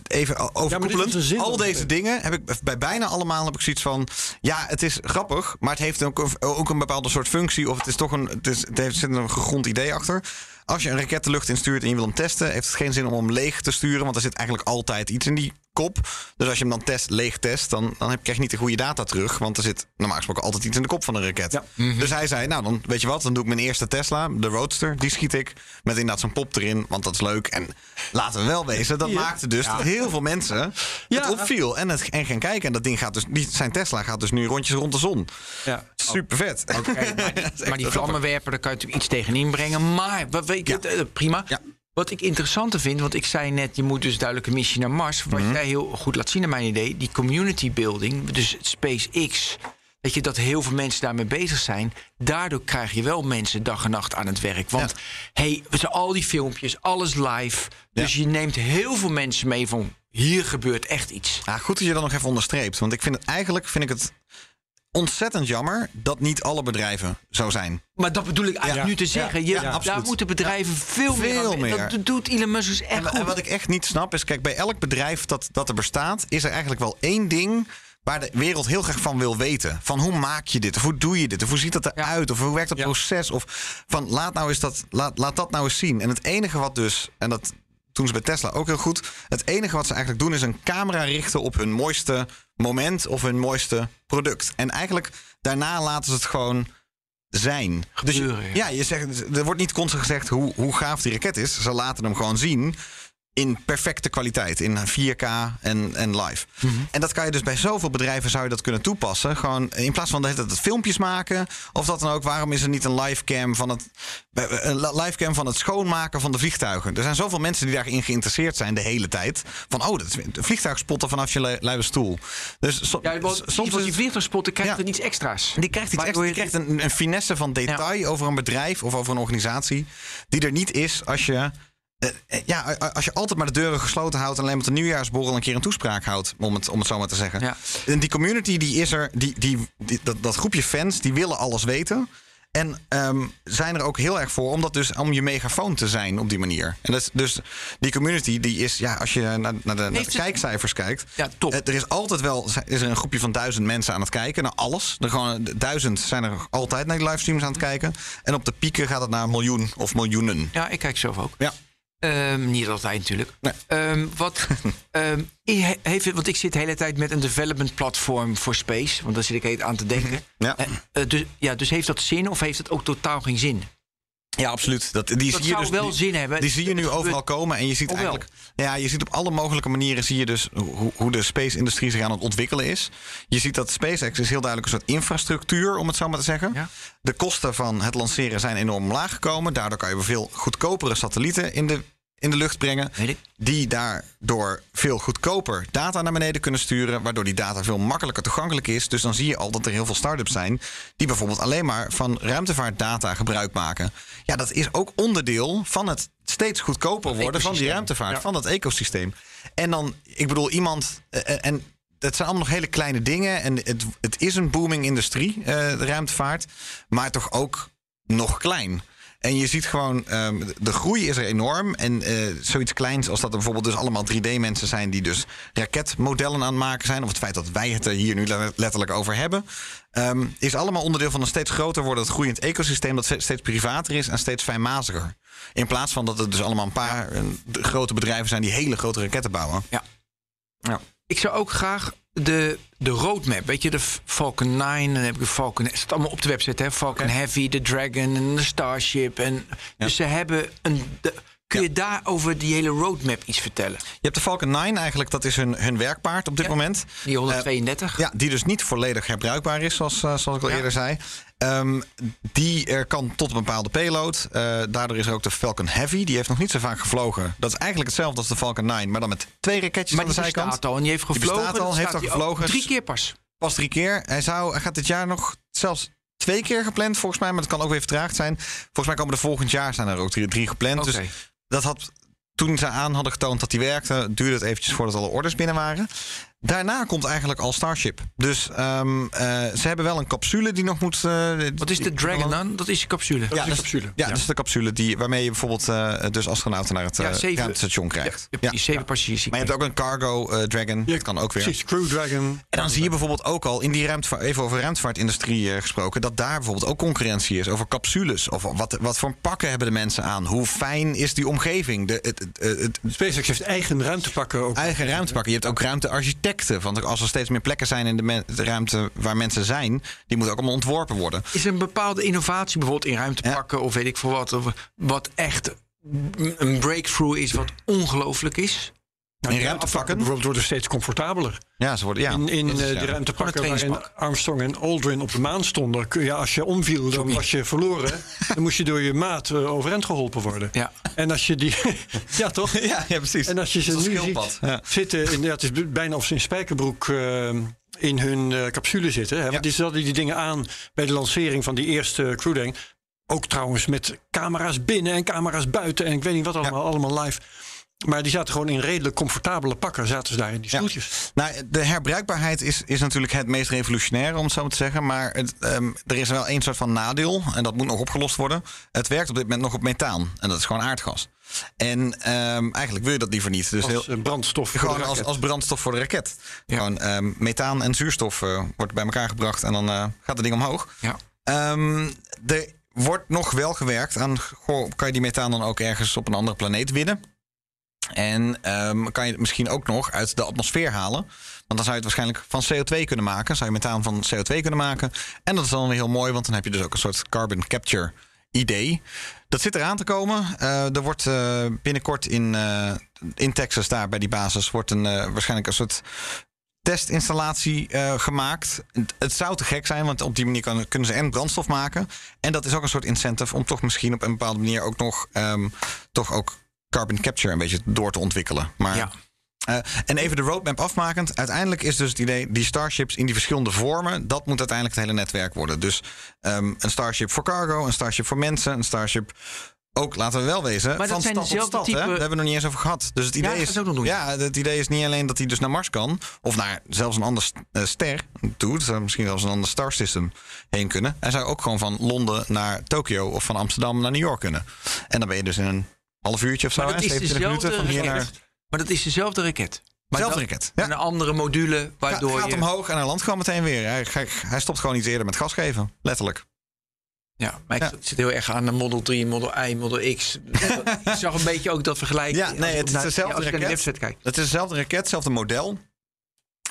even overkoepelend, ja, al deze dingen heb ik bij bijna allemaal heb ik zoiets van... Ja, het is grappig, maar het heeft ook, ook een bepaalde soort functie. Of het is toch een, het, is, het heeft, zit een gegrond idee achter. Als je een raket de lucht instuurt en je wil hem testen... heeft het geen zin om hem leeg te sturen. Want er zit eigenlijk altijd iets in die kop. Dus als je hem dan test, leeg test, dan, dan heb, krijg je niet de goede data terug. Want er zit normaal gesproken altijd iets in de kop van een raket. Ja. Dus hij zei, nou dan weet je wat, dan doe ik mijn eerste Tesla, de Roadster. Die schiet ik met inderdaad zo'n pop erin, want dat is leuk. En laten we wel wezen, dat Ja. maakte dus dat heel veel mensen het opviel. En, het, en gaan kijken. En dat ding gaat dus, die, zijn Tesla gaat dus nu rondjes rond de zon. Ja. Super vet. Maar die, maar die vlammenwerper, daar kan je natuurlijk iets tegenin brengen. Maar, wat weet je, Ja. eh, prima. Wat ik interessanter vind, want ik zei net, je moet dus duidelijk een missie naar Mars. Wat Mhm. jij heel goed laat zien naar mijn idee, die community building, dus SpaceX. Weet je, dat heel veel mensen daarmee bezig zijn. Daardoor krijg je wel mensen dag en nacht aan het werk. Want hey, we zijn al die filmpjes, alles live. Dus je neemt heel veel mensen mee van hier gebeurt echt iets. Ja, goed dat je dat nog even onderstreept. Want ik vind het eigenlijk vind ik het ontzettend jammer dat niet alle bedrijven zo zijn. Maar dat bedoel ik eigenlijk Ja. nu te zeggen. Je, Ja, daar moeten bedrijven veel, meer Veel meer. Dat doet Elon Musk dus echt En, goed. en wat ik echt niet snap is, kijk, bij elk bedrijf dat, dat er bestaat, is er eigenlijk wel één ding waar de wereld heel graag van wil weten. Van hoe maak je dit? Of hoe doe je dit? Of hoe ziet dat eruit? Of hoe werkt dat Ja. proces? Of van laat, nou eens dat, laat, laat dat nou eens zien. En het enige wat dus, en dat doen ze bij Tesla ook heel goed. Het enige wat ze eigenlijk doen is een camera richten op hun mooiste moment of hun mooiste product. En eigenlijk daarna laten ze het gewoon zijn. Dus je- Gebeuren, ja. ja, je zegt, er wordt niet constant gezegd hoe, hoe gaaf die raket is. Ze laten hem gewoon zien in perfecte kwaliteit, in 4K en, en live. Mhm. En dat kan je dus bij zoveel bedrijven zou je dat kunnen toepassen. Gewoon in plaats van de hele tijd het filmpjes maken of dat dan ook. Waarom is er niet een livecam van het een livecam van het schoonmaken van de vliegtuigen? Er zijn zoveel mensen die daarin geïnteresseerd zijn de hele tijd. Van oh, dat is een vliegtuig spotten vanaf je lu- luie stoel. Dus so- Ja, want soms als is die vliegtuigspotten krijgt Ja. er iets extra's. die krijgt iets Waardoor extra. je- Die krijgt een, een finesse van detail over een bedrijf of over een organisatie. Die er niet is als je. Eh, eh, ja, als je altijd maar de deuren gesloten houdt en alleen met de nieuwjaarsborrel een keer een toespraak houdt, om het, om het zo maar te zeggen. Ja. En die community die is er, die, die, die- dat, dat groepje fans, die willen alles weten. En ehm, zijn er ook heel erg voor om dat dus om je megafoon te zijn op die manier. En dat is, dus die community die is, ja, als je naar, naar de, naar de Heeft het- kijkcijfers kijkt, Ja, top. eh, er is altijd wel is er een groepje van duizend mensen aan het kijken naar alles. Er gewoon duizend zijn er altijd naar die livestreams aan het kijken. En op de pieken gaat het naar een miljoen of miljoenen. Ja, ik kijk zelf ook. Ja. Ehm, niet altijd natuurlijk. Nee. Ehm, wat i- heeft want ik zit de hele tijd met een development platform voor space. Want daar zit ik aan te denken. Ja. Eh, eh, dus, ja, dus heeft dat zin of heeft het ook totaal geen zin? Ja, absoluut. Dat, die Dat zie je dus, wel die, zin hebben. Die zie je nu overal komen. En je ziet eigenlijk. Ja, je ziet op alle mogelijke manieren zie je dus hoe, hoe de space-industrie zich aan het ontwikkelen is. Je ziet dat SpaceX is heel duidelijk een soort infrastructuur, om het zo maar te zeggen. Ja. De kosten van het lanceren zijn enorm laag gekomen. Daardoor kan je veel goedkopere satellieten in de, in de lucht brengen. Die daardoor veel goedkoper data naar beneden kunnen sturen. Waardoor die data veel makkelijker toegankelijk is. Dus dan zie je al dat er heel veel start-ups zijn. die bijvoorbeeld alleen maar van ruimtevaartdata gebruik maken. Ja, dat is ook onderdeel van het steeds goedkoper worden van die ruimtevaart. Ja. Van dat ecosysteem. En dan, ik bedoel, iemand. eh, eh, en het zijn allemaal nog hele kleine dingen. En het, het is een booming industrie, eh, de ruimtevaart. Maar toch ook nog klein. En je ziet gewoon, ehm, de groei is er enorm. En eh, zoiets kleins als dat er bijvoorbeeld dus allemaal 3D-mensen zijn... die dus raketmodellen aan het maken zijn... of het feit dat wij het er hier nu le- letterlijk over hebben... ehm, is allemaal onderdeel van een steeds groter wordend groeiend ecosysteem... dat ste- steeds privater is en steeds fijnmaziger. In plaats van dat het dus allemaal een paar eh, grote bedrijven zijn... die hele grote raketten bouwen. Ja. Ja. Ik zou ook graag de, de roadmap, weet je, de Falcon 9, dan heb ik de Falcon, het staat allemaal op de website, hè? Falcon Heavy, de Dragon en de Starship. En, Dus ze hebben een. De, kun je daar over die hele roadmap iets vertellen? Je hebt de Falcon 9 eigenlijk, dat is hun, hun werkpaard op dit moment. Die 132. Ja, die dus niet volledig herbruikbaar is, zoals, eh, zoals ik al eerder zei. Ehm, die er kan tot een bepaalde payload. Eh, daardoor is er ook de Falcon Heavy. Die heeft nog niet zo vaak gevlogen. Dat is eigenlijk hetzelfde als de Falcon 9, maar dan met twee raketjes maar aan de die zijkant. bestaat al en die heeft Die gevlogen. bestaat al, heeft staat al die gevlogen. Drie keer pas. Pas drie keer. Hij, zou, hij gaat dit jaar nog zelfs twee keer gepland, volgens mij. Maar dat kan ook weer vertraagd zijn. Volgens mij komen er volgend jaar zijn er ook drie, drie gepland. Oké. Dus dat had, toen ze aan hadden getoond dat die werkte, duurde het eventjes voordat alle orders binnen waren. Daarna komt eigenlijk al Starship. Dus ehm, eh, ze hebben wel een capsule die nog moet... eh, Wat is de Dragon dan? Dat is je capsule. Dat is een capsule. Ja, dat is de capsule die, waarmee je bijvoorbeeld eh, dus astronauten naar het Ja, eh, ruimtestation krijgt. Je hebt Ja. die zeven passagiers. Maar je hebt ook een cargo eh, dragon. Ja, dat kan ook weer. Precies, Crew Dragon. En dan zie je bijvoorbeeld ook al in die ruimtevaart, even over ruimtevaartindustrie eh, gesproken, dat daar bijvoorbeeld ook concurrentie is over capsules. Of wat, wat voor pakken hebben de mensen aan? Hoe fijn is die omgeving? De, het, het, het, het SpaceX heeft eigen ruimtepakken ook. eigen ruimtepakken. Je hebt ook ruimtearchitecten. Want als er steeds meer plekken zijn in de, ruimte waar mensen zijn, die moeten ook allemaal ontworpen worden. Is er een bepaalde innovatie bijvoorbeeld in ruimtepakken of weet ik veel wat, of wat echt een breakthrough is wat ongelooflijk is? In afvakken ruimtevakken? bijvoorbeeld worden steeds comfortabeler. Ja, ze worden. Ja, in in is, eh, de ruimtepakken waarin. Armstrong en Aldrin op de maan stonden. kun je, als je omviel, dan was je verloren. dan moest je door je maat eh, overeind geholpen worden. Ja. En als je die... ja, toch? Ja, ja, precies. En als je ze nu schildpad. ziet Ja. zitten... In, ja, het is bijna of ze in spijkerbroek... eh, in hun capsule zitten. Hè? Want Ja. die hadden die dingen aan bij de lancering van die eerste Crew Dragon. Ook trouwens met camera's binnen en camera's buiten. En ik weet niet wat allemaal, allemaal live. Maar die zaten gewoon in redelijk comfortabele pakken. Zaten ze daar in die Ja. stoeltjes. Nou, de herbruikbaarheid is, is natuurlijk het meest revolutionaire, om het zo maar te zeggen. Maar het, ehm, er is wel één soort van nadeel, en dat moet nog opgelost worden. Het werkt op dit moment nog op methaan, en dat is gewoon aardgas. En ehm, eigenlijk wil je dat liever niet. Dus Als brandstof. voor de gewoon als, raket. als brandstof voor de raket. Gewoon ehm, methaan en zuurstof eh, wordt bij elkaar gebracht en dan eh, gaat het ding omhoog. Ja. Er wordt nog wel gewerkt aan, goh, kan je die methaan dan ook ergens op een andere planeet winnen? En ehm, kan je het misschien ook nog uit de atmosfeer halen? Want dan zou je het waarschijnlijk van CO2 kunnen maken. Zou je methaan van CO2 kunnen maken. En dat is dan weer heel mooi, want dan heb je dus ook een soort carbon capture idee. Dat zit eraan te komen. Eh, er wordt eh, binnenkort in, eh, in Texas, daar bij die basis, wordt een, waarschijnlijk een soort testinstallatie gemaakt. Het- Het zou te gek zijn, want op die manier kan, kunnen ze en brandstof maken. En dat is ook een soort incentive om toch misschien op een bepaalde manier ook nog ehm, toch ook carbon capture een beetje door te ontwikkelen. Maar Ja. eh, en even de roadmap afmakend. Uiteindelijk is dus het idee, die Starships in die verschillende vormen, dat moet uiteindelijk het hele netwerk worden. Dus ehm, een Starship voor cargo, een Starship voor mensen, een Starship. Ook, laten we wel wezen, Maar van stad tot stad. type- Hè? Daar hebben we nog niet eens over gehad. Dus het idee, is, doen. ja, het idee is niet alleen dat hij dus naar Mars kan, of naar zelfs een ander eh, ster toe. Zou misschien zelfs een ander star system heen kunnen. Hij zou ook gewoon van Londen naar Tokio of van Amsterdam naar New York kunnen. En dan ben je dus in een half uurtje of zo, Maar hè, dat is 27 minuten dezelfde van hier naar. Maar dat is dezelfde raket. Maar Zelfde dan raket. Ja. Een andere module, Ga- waardoor gaat je... omhoog en hij landt gewoon meteen weer. Hij, hij, hij stopt gewoon niet eerder met gas geven. Letterlijk. Ja, maar ik Ja. zit heel erg aan de Model 3, Model I, Model X. ik zag een beetje ook dat vergelijk. Ja, nee, het is dezelfde de raket. Het is dezelfde raket, hetzelfde model.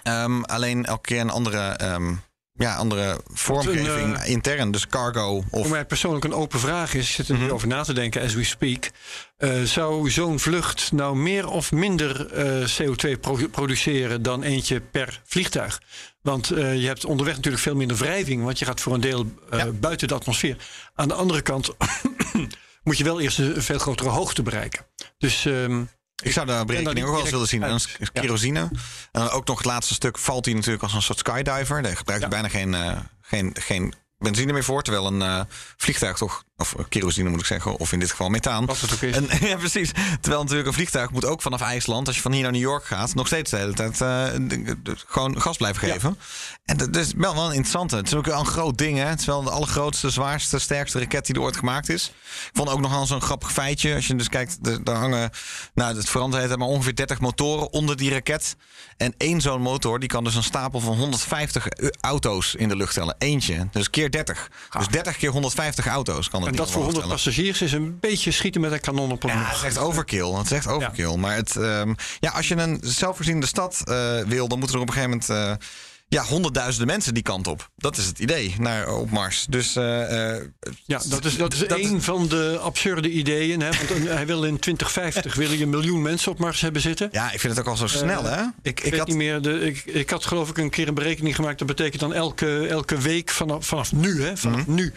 Ehm, alleen elke keer een andere, ehm, ja, andere vormgeving eh, intern. Dus cargo of... Voor mij persoonlijk een open vraag is, zit er Mhm. nu over na te denken as we speak. Eh, zou zo'n vlucht nou meer of minder eh, CO2 pro- produceren dan eentje per vliegtuig? Want je hebt onderweg natuurlijk veel minder wrijving, want je gaat voor een deel Ja. buiten de atmosfeer. Aan de andere kant moet je wel eerst een veel grotere hoogte bereiken. Dus ehm, Ik zou de berekening ook wel eens willen zien. En kerosine. En dan ook nog het laatste stuk valt hij natuurlijk als een soort skydiver. Daar gebruikt hij bijna geen, eh, geen, geen benzine meer voor. Terwijl een eh, vliegtuig toch, of eh, kerosine moet ik zeggen, of in dit geval methaan. Het ook is. En, ja, precies. Terwijl natuurlijk een vliegtuig moet ook vanaf IJsland, als je van hier naar New York gaat, nog steeds de hele tijd eh, de- de- gewoon gas blijven Ja. geven. En dat is wel, wel een interessante. Het is ook wel een groot ding. Hè? Het is wel de allergrootste, zwaarste, sterkste raket die er ooit gemaakt is. Ik vond ook nog wel zo'n grappig feitje. Als je dus kijkt, daar hangen, nou, het verandert het maar ongeveer 30 motoren onder die raket. En één zo'n motor, die kan dus een stapel van 150 auto's in de lucht tellen. Eentje. Dus keer 30. Dus 30 keer 150 auto's kan en dat voor omhoog 100 tellen. passagiers is een beetje schieten met een kanon op een Ja, het is echt overkill. Het is echt overkill. Maar het, ehm, ja, als je een zelfvoorzienende stad eh, wil, dan moeten er op een gegeven moment eh, ja, honderdduizenden mensen die kant op. Dat is het idee naar, op Mars. Dus eh, Ja, dat is, dat is Dat is- een van de absurde ideeën. Hè? Want een- hij wil in 2050 wil hij een miljoen mensen op Mars hebben zitten. ja, ik vind het ook al zo snel, hè? Ik, weet niet meer. De, ik, ik had geloof ik een keer een berekening gemaakt. Dat betekent dan elke, elke week vanaf, vanaf nu, hè, vanaf Mhm. nu,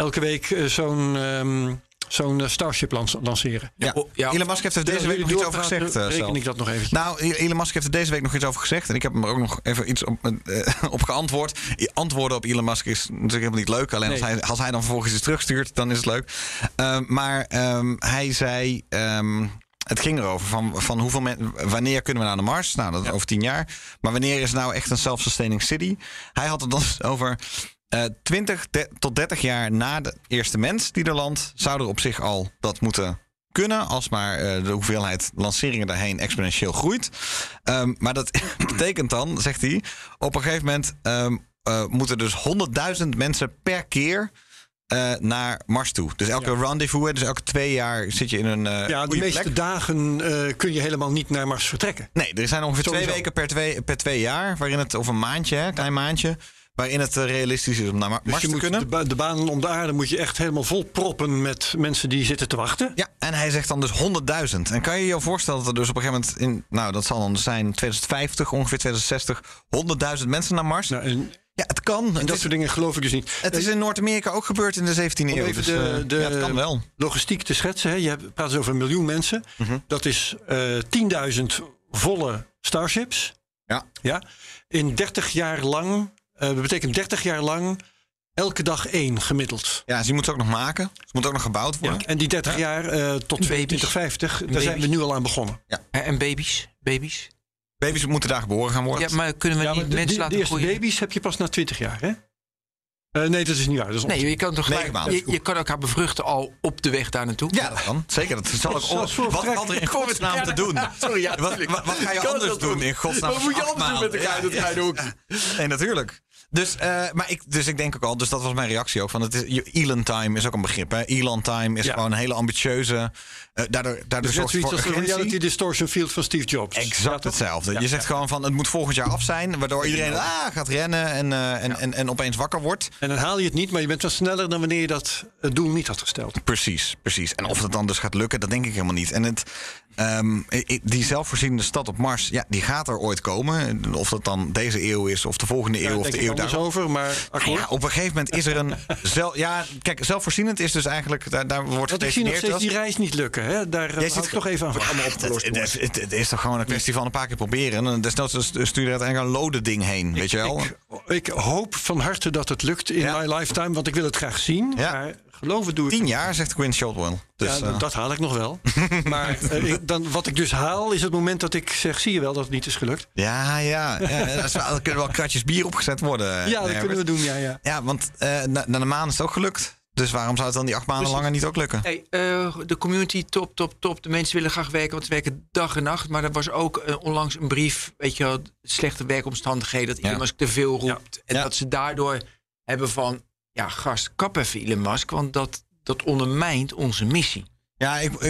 elke week eh, zo'n ehm, zo'n eh, Starship lans- lanceren. Ja. ja. Elon Musk heeft er deze week nog iets over gezegd. eh, reken zelf. ik dat nog even. Nou, Elon Musk heeft er deze week nog iets over gezegd. En ik heb hem er ook nog even iets op, eh, op geantwoord. Antwoorden op Elon Musk is natuurlijk helemaal niet leuk. Alleen als, hij, als hij dan vervolgens iets terugstuurt, dan is het leuk. Ehm, maar ehm, hij zei... ehm, Het ging erover van, van hoeveel men, wanneer kunnen we naar de Mars? Nou, dat is over tien jaar. Maar wanneer is nou echt een self-sustaining city? Hij had het dan over eh 20 de- tot 30 jaar na de eerste mens die er landt, zou er op zich al dat moeten kunnen, als maar eh, de hoeveelheid lanceringen daarheen exponentieel groeit. Ehm, maar dat betekent dan, zegt hij, op een gegeven moment ehm, eh, moeten dus 100.000 mensen per keer naar Mars toe. Dus elke rendezvous, dus elke twee jaar zit je in een. Ja, de meeste plek. dagen kun je helemaal niet naar Mars vertrekken. Nee, er zijn ongeveer twee weken per twee, per twee jaar, waarin het, of een maandje, hè, klein maandje, waarin het eh, realistisch is om naar Dus Mars je te moet kunnen. de, ba- de banen om de aarde moet je echt helemaal vol proppen met mensen die zitten te wachten. Ja, en hij zegt dan dus 100.000. En kan je je voorstellen dat er dus op een gegeven moment in, nou dat zal dan zijn 2050, ongeveer 2060, 100.000 mensen naar Mars? Nou, en, Ja, het kan. en Het dat is, soort dingen geloof ik dus niet. het is in Noord-Amerika ook gebeurd in de 17e Om eeuw. even Dus, de- eh, de- ja, het kan wel. logistiek te schetsen. Hè. Je praat dus over een miljoen mensen. Mhm. Dat is eh 10.000 volle starships. Ja. Ja. In 30 jaar lang, dat betekent 30 jaar lang, elke dag één gemiddeld. Ja, ze moeten ook nog maken. Ze moeten ook nog gebouwd Ja. worden. En die 30 jaar eh, tot Baby's. 2050, daar zijn we nu al aan begonnen. En en baby's? Baby's? Baby's moeten daar geboren gaan worden. Ja, maar kunnen we Ja, maar niet de, mensen de- de laten eerste groeien? baby's heb je pas na 20 jaar, hè? Eh, nee, dat is niet waar. Dat is Nee, je kan toch gelijk, maanden. je, je kan elkaar bevruchten al op de weg daar naartoe? Ja, dat kan. Zeker. Dat zal ook, Zelfs voor wat vertrek. valt er in godsnaam te doen? Sorry, ja, Wat, wat, wat ga je anders doen doen? in godsnaam? Wat moet je anders doen met elkaar dat hoekje? Nee, natuurlijk. Dus, eh, maar ik, dus ik denk ook al, dus dat was mijn reactie ook. Van het is, Elon time is ook een begrip. Hè? Elon time is Ja. gewoon een hele ambitieuze. eh daardoor daardoor Dus zoiets voor als de reality distortion field van Steve Jobs. Exact hetzelfde. Ja, je zegt gewoon van het moet volgend jaar af zijn. Waardoor iedereen ah, gaat rennen en, eh, en, en, en opeens wakker wordt. En dan haal je het niet, maar je bent wel sneller dan wanneer je dat het doel niet had gesteld. Precies, precies. En of het dan dus gaat lukken, dat denk ik helemaal niet. En het, ehm, die zelfvoorzienende stad op Mars, ja, die gaat er ooit komen. Of dat dan deze eeuw is, of de volgende eeuw, of de eeuw anders over, maar Ah ja, op een gegeven moment is er een. Zel, ja, kijk, zelfvoorzienend is dus eigenlijk. Daar, daar wordt Want ik zie nog steeds als. die reis niet lukken. Hè? Daar Jij hou zit ik toch even aan allemaal Het, opgelost het, het- het is toch gewoon een kwestie van een paar keer proberen. En desnoods stuur je er uiteindelijk een lode ding heen. weet je wel? Ik, ik hoop van harte dat het lukt in Ja. my lifetime, want ik wil het graag zien. Ja. Maar geloof het doe ik Tien jaar, zegt Quinn Shotwell. Dus, ja, eh, dat haal ik nog wel. maar eh, ik- dan, wat ik dus haal is het moment dat ik zeg... zie je wel dat het niet is gelukt? ja, ja. ja er kunnen wel kratjes bier opgezet worden. ja, dat Herbert. kunnen we doen, ja, ja. Ja, want eh, na, na de maan is het ook gelukt. Dus waarom zou het dan die acht maanden langer niet ook lukken? Hey, eh, de community, top, top, top. De mensen willen graag werken, want ze werken dag en nacht. Maar er was ook onlangs een brief, weet je wel, slechte werkomstandigheden. Dat Elon Ja. Te veel roept. En Ja. dat ze daardoor hebben van, ja gast, kap even Elon Musk. Want dat, dat ondermijnt onze missie. Ja, ik,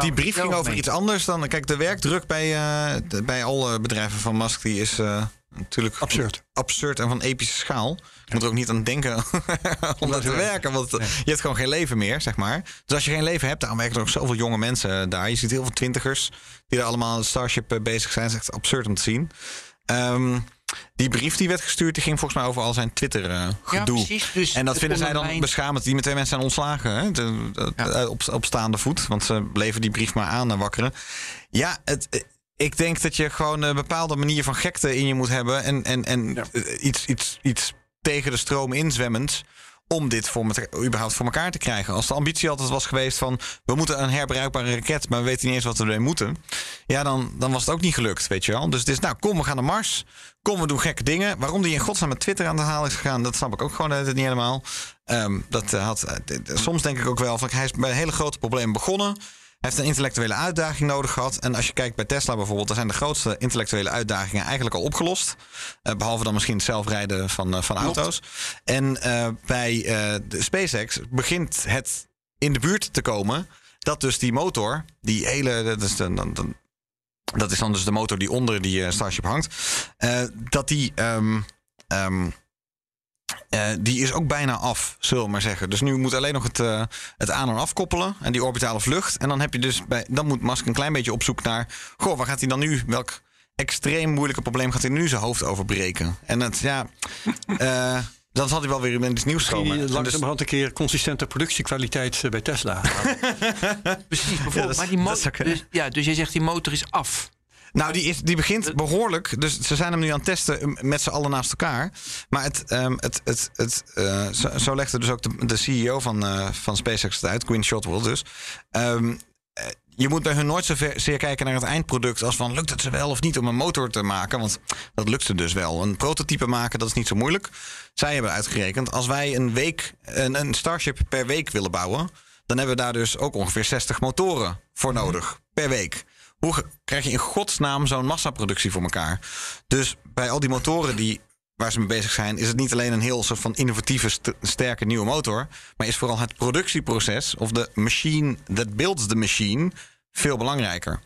die brief ging over mee. iets anders dan. Kijk, de werkdruk bij, eh, de- bij alle bedrijven van Musk die is eh, natuurlijk Absurd. absurd en van epische schaal. Je moet er ook niet aan denken om dat te werken. Want je hebt gewoon geen leven meer, zeg maar. Dus als je geen leven hebt, dan werken er ook zoveel jonge mensen daar. Je ziet heel veel twintigers die er allemaal aan Starship eh, bezig zijn. Dat is echt absurd om te zien. Ehm, die brief die werd gestuurd, die ging volgens mij over al zijn Twitter eh, Ja, gedoe. precies. Dus En dat vinden zij dan beschamend. Die met twee mensen zijn ontslagen. Hè? De- de- Ja. eh, op, op staande voet. Want ze bleven die brief maar aan en wakkeren. Ja, het, eh, ik denk dat je gewoon een bepaalde manier van gekte in je moet hebben. En, en, en Ja. eh, iets, iets, iets tegen de stroom inzwemmends. Om dit voor me überhaupt voor elkaar te krijgen. Als de ambitie altijd was geweest van... we moeten een herbruikbare raket, maar we weten niet eens wat we ermee moeten. Ja, dan, dan was het ook niet gelukt, weet je wel. Dus het is, nou, kom, we gaan naar Mars. Kom, we doen gekke dingen. Waarom die in godsnaam met Twitter aan de haal is gegaan... dat snap ik ook gewoon tijd niet helemaal. Ehm, dat eh, had, eh, soms denk ik ook wel van... hij is een hele grote probleem begonnen... Heeft een intellectuele uitdaging nodig gehad. En als je kijkt bij Tesla bijvoorbeeld, dan zijn de grootste intellectuele uitdagingen eigenlijk al opgelost. Eh, behalve dan misschien het zelfrijden van, eh, van auto's. En eh, bij de SpaceX begint het in de buurt te komen dat dus die motor, die hele, dat is, de, dat is dan dus de motor die onder die Starship hangt, dat die ehm, ehm, eh, die is ook bijna af, zullen we maar zeggen. Dus nu moet alleen nog het, eh, het aan- en afkoppelen en die orbitale vlucht. En dan heb je dus bij, dan moet Musk een klein beetje op zoek naar. Goh, waar gaat hij dan nu? Welk extreem moeilijke probleem gaat hij nu zijn hoofd overbreken? En het, ja, eh, dan zal hij wel weer in het nieuws Misschien komen. die En dus- langzamerhand een keer consistente productiekwaliteit eh, bij Tesla. Precies, bijvoorbeeld. Ja, dat maar die dat motor, dus, ja, dus jij zegt die motor is af. Nou, die, is, die begint behoorlijk. Dus ze zijn hem nu aan het testen met z'n allen naast elkaar. Maar het, ehm, het, het, het, eh, zo, zo legde dus ook de, de CEO van, eh, van SpaceX het uit, Quinn Shotwell dus. Ehm, eh, je moet bij hun nooit zozeer kijken naar het eindproduct als van lukt het ze wel of niet om een motor te maken. Want dat lukt ze dus wel. Een prototype maken, dat is niet zo moeilijk. Zij hebben uitgerekend, als wij een week, een, een Starship per week willen bouwen, dan hebben we daar dus ook ongeveer 60 motoren voor nodig per week. Hoe krijg je in godsnaam zo'n massaproductie voor elkaar? Dus bij al die motoren die, waar ze mee bezig zijn, is het niet alleen een heel soort van innovatieve, st- sterke nieuwe motor, maar is vooral het productieproces of de machine that builds the machine veel belangrijker.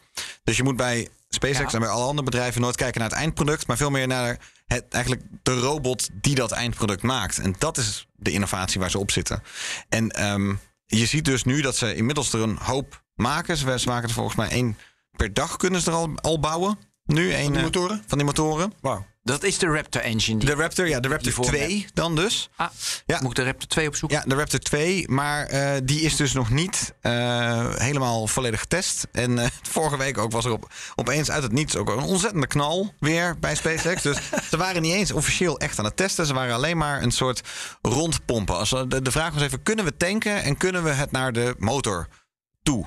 Dus je moet bij SpaceX Ja. en bij alle andere bedrijven nooit kijken naar het eindproduct, maar veel meer naar het, eigenlijk de robot die dat eindproduct maakt. En dat is de innovatie waar ze op zitten. En ehm, je ziet dus nu dat ze inmiddels er een hoop maken. Ze maken er volgens mij één per dag kunnen ze er al, al bouwen. Nu één die eh, motoren? van die motoren. Wauw. Dat is de Raptor engine. Die De Raptor, ja, de Raptor voor me 2 dan dus. Ah, Ja. moet ik de Raptor 2 opzoeken? Ja, de Raptor 2, maar eh, die is dus nog niet eh, helemaal volledig getest. En eh, vorige week ook was er op, opeens uit het niets ook een ontzettende knal weer bij SpaceX. dus ze waren niet eens officieel echt aan het testen. Ze waren alleen maar een soort rondpompen. Als, de, de vraag was even, kunnen we tanken en kunnen we het naar de motor toe?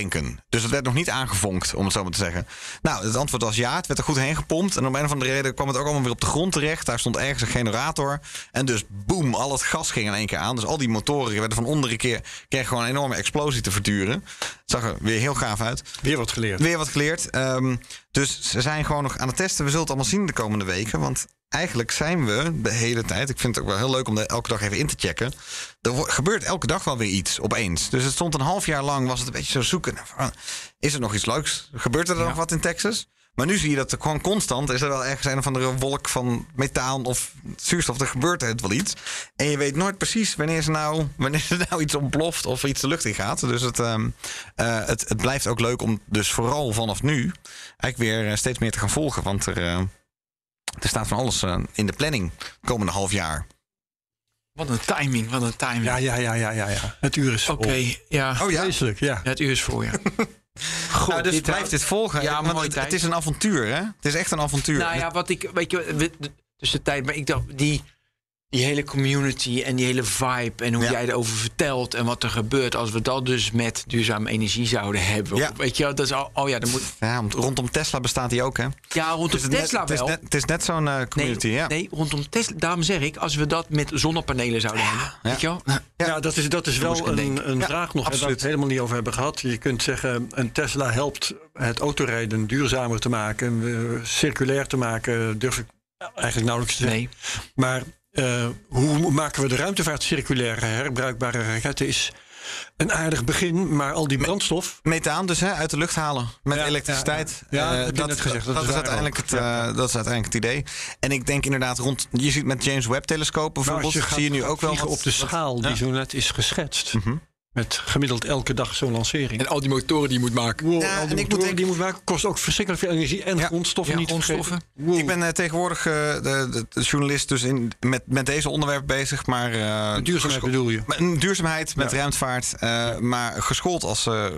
Tanken. Dus het werd nog niet aangevonkt, om het zo maar te zeggen. Nou, het antwoord was ja. Het werd er goed heen gepompt. En om een of andere reden kwam het ook allemaal weer op de grond terecht. Daar stond ergens een generator. En dus boem, al het gas ging in één keer aan. Dus al die motoren werden van onder een keer... kregen gewoon een enorme explosie te verduren. Het zag er weer heel gaaf uit. Weer wat geleerd. Weer wat geleerd. Ehm, dus ze zijn gewoon nog aan het testen. We zullen het allemaal zien de komende weken. Want eigenlijk zijn we de hele tijd... Ik vind het ook wel heel leuk om elke dag even in te checken. Er gebeurt elke dag wel weer iets opeens. Dus het stond een half jaar lang, was het een beetje zo zoeken. van, Is er nog iets leuks? Gebeurt er nog wat in Texas? Maar nu zie je dat er gewoon constant is er wel ergens een of andere wolk van methaan of zuurstof. Er gebeurt er wel iets. En je weet nooit precies wanneer ze nou, wanneer er nou iets ontploft of iets de lucht in gaat. Dus het, ehm, eh, het, het blijft ook leuk om dus vooral vanaf nu eigenlijk weer eh, steeds meer te gaan volgen. Want er, eh, er staat van alles eh, in de planning komende half jaar. Wat een timing, wat een timing. Ja, ja, ja, ja, ja, ja. Het uur is Oké, vol. ja. Oh ja. Ja, Het uur is voor, ja. Goed, nou, dus dit- blijf dit volgen. Ja, mooie het, is een avontuur, hè? Het is echt een avontuur. Nou ja, wat ik, weet je, tussen tijd, maar ik dacht, die, die hele community en die hele vibe en hoe Ja. jij erover vertelt en wat er gebeurt als we dat dus met duurzame energie zouden hebben. Ja. Weet je, wel, dat is al, oh ja, dan moet, Ja, rondom Tesla bestaat die ook, hè? ja, rondom Het is net- Tesla het is wel. net, het is net zo'n eh, community, nee, ja. nee, rondom Tesla. Daarom zeg ik, als we dat met zonnepanelen zouden hebben. Weet je wel? Ja, dat is, dat is wel een, een Ja, vraag nog waar we absoluut. het helemaal niet over hebben gehad. Je kunt zeggen, een Tesla helpt het autorijden duurzamer te maken, eh, circulair te maken, durf ik eigenlijk nauwelijks te zeggen. Nee. Maar eh, hoe maken we de ruimtevaart circulair? Herbruikbare raketten is een aardig begin, maar al die brandstof. Methaan dus hè, uit de lucht halen met Ja, elektriciteit. ja, ja. Ja, Eh, je net gezegd, dat Dat, is uiteindelijk ook. het, eh, dat is uiteindelijk het idee. En ik denk inderdaad rond... Je ziet met James Webb telescoop Nou, bijvoorbeeld... gaat- zie je nu ook wel wat- op de schaal die zo net is geschetst. Mhm. Met gemiddeld elke dag zo'n lancering. En al die motoren die je moet maken. Wow, Ja, al en die ik moet motoren denken- die moet maken kost ook verschrikkelijk veel energie en Ja. grondstoffen Ja, niet grondstoffen. Wow. Ik ben eh, tegenwoordig eh, de, de, de journalist dus in, met, met deze onderwerpen bezig. Maar, eh, duurzaamheid bedoel je? Met duurzaamheid met Ja. ruimtevaart. eh, Maar geschoold als eh, eh,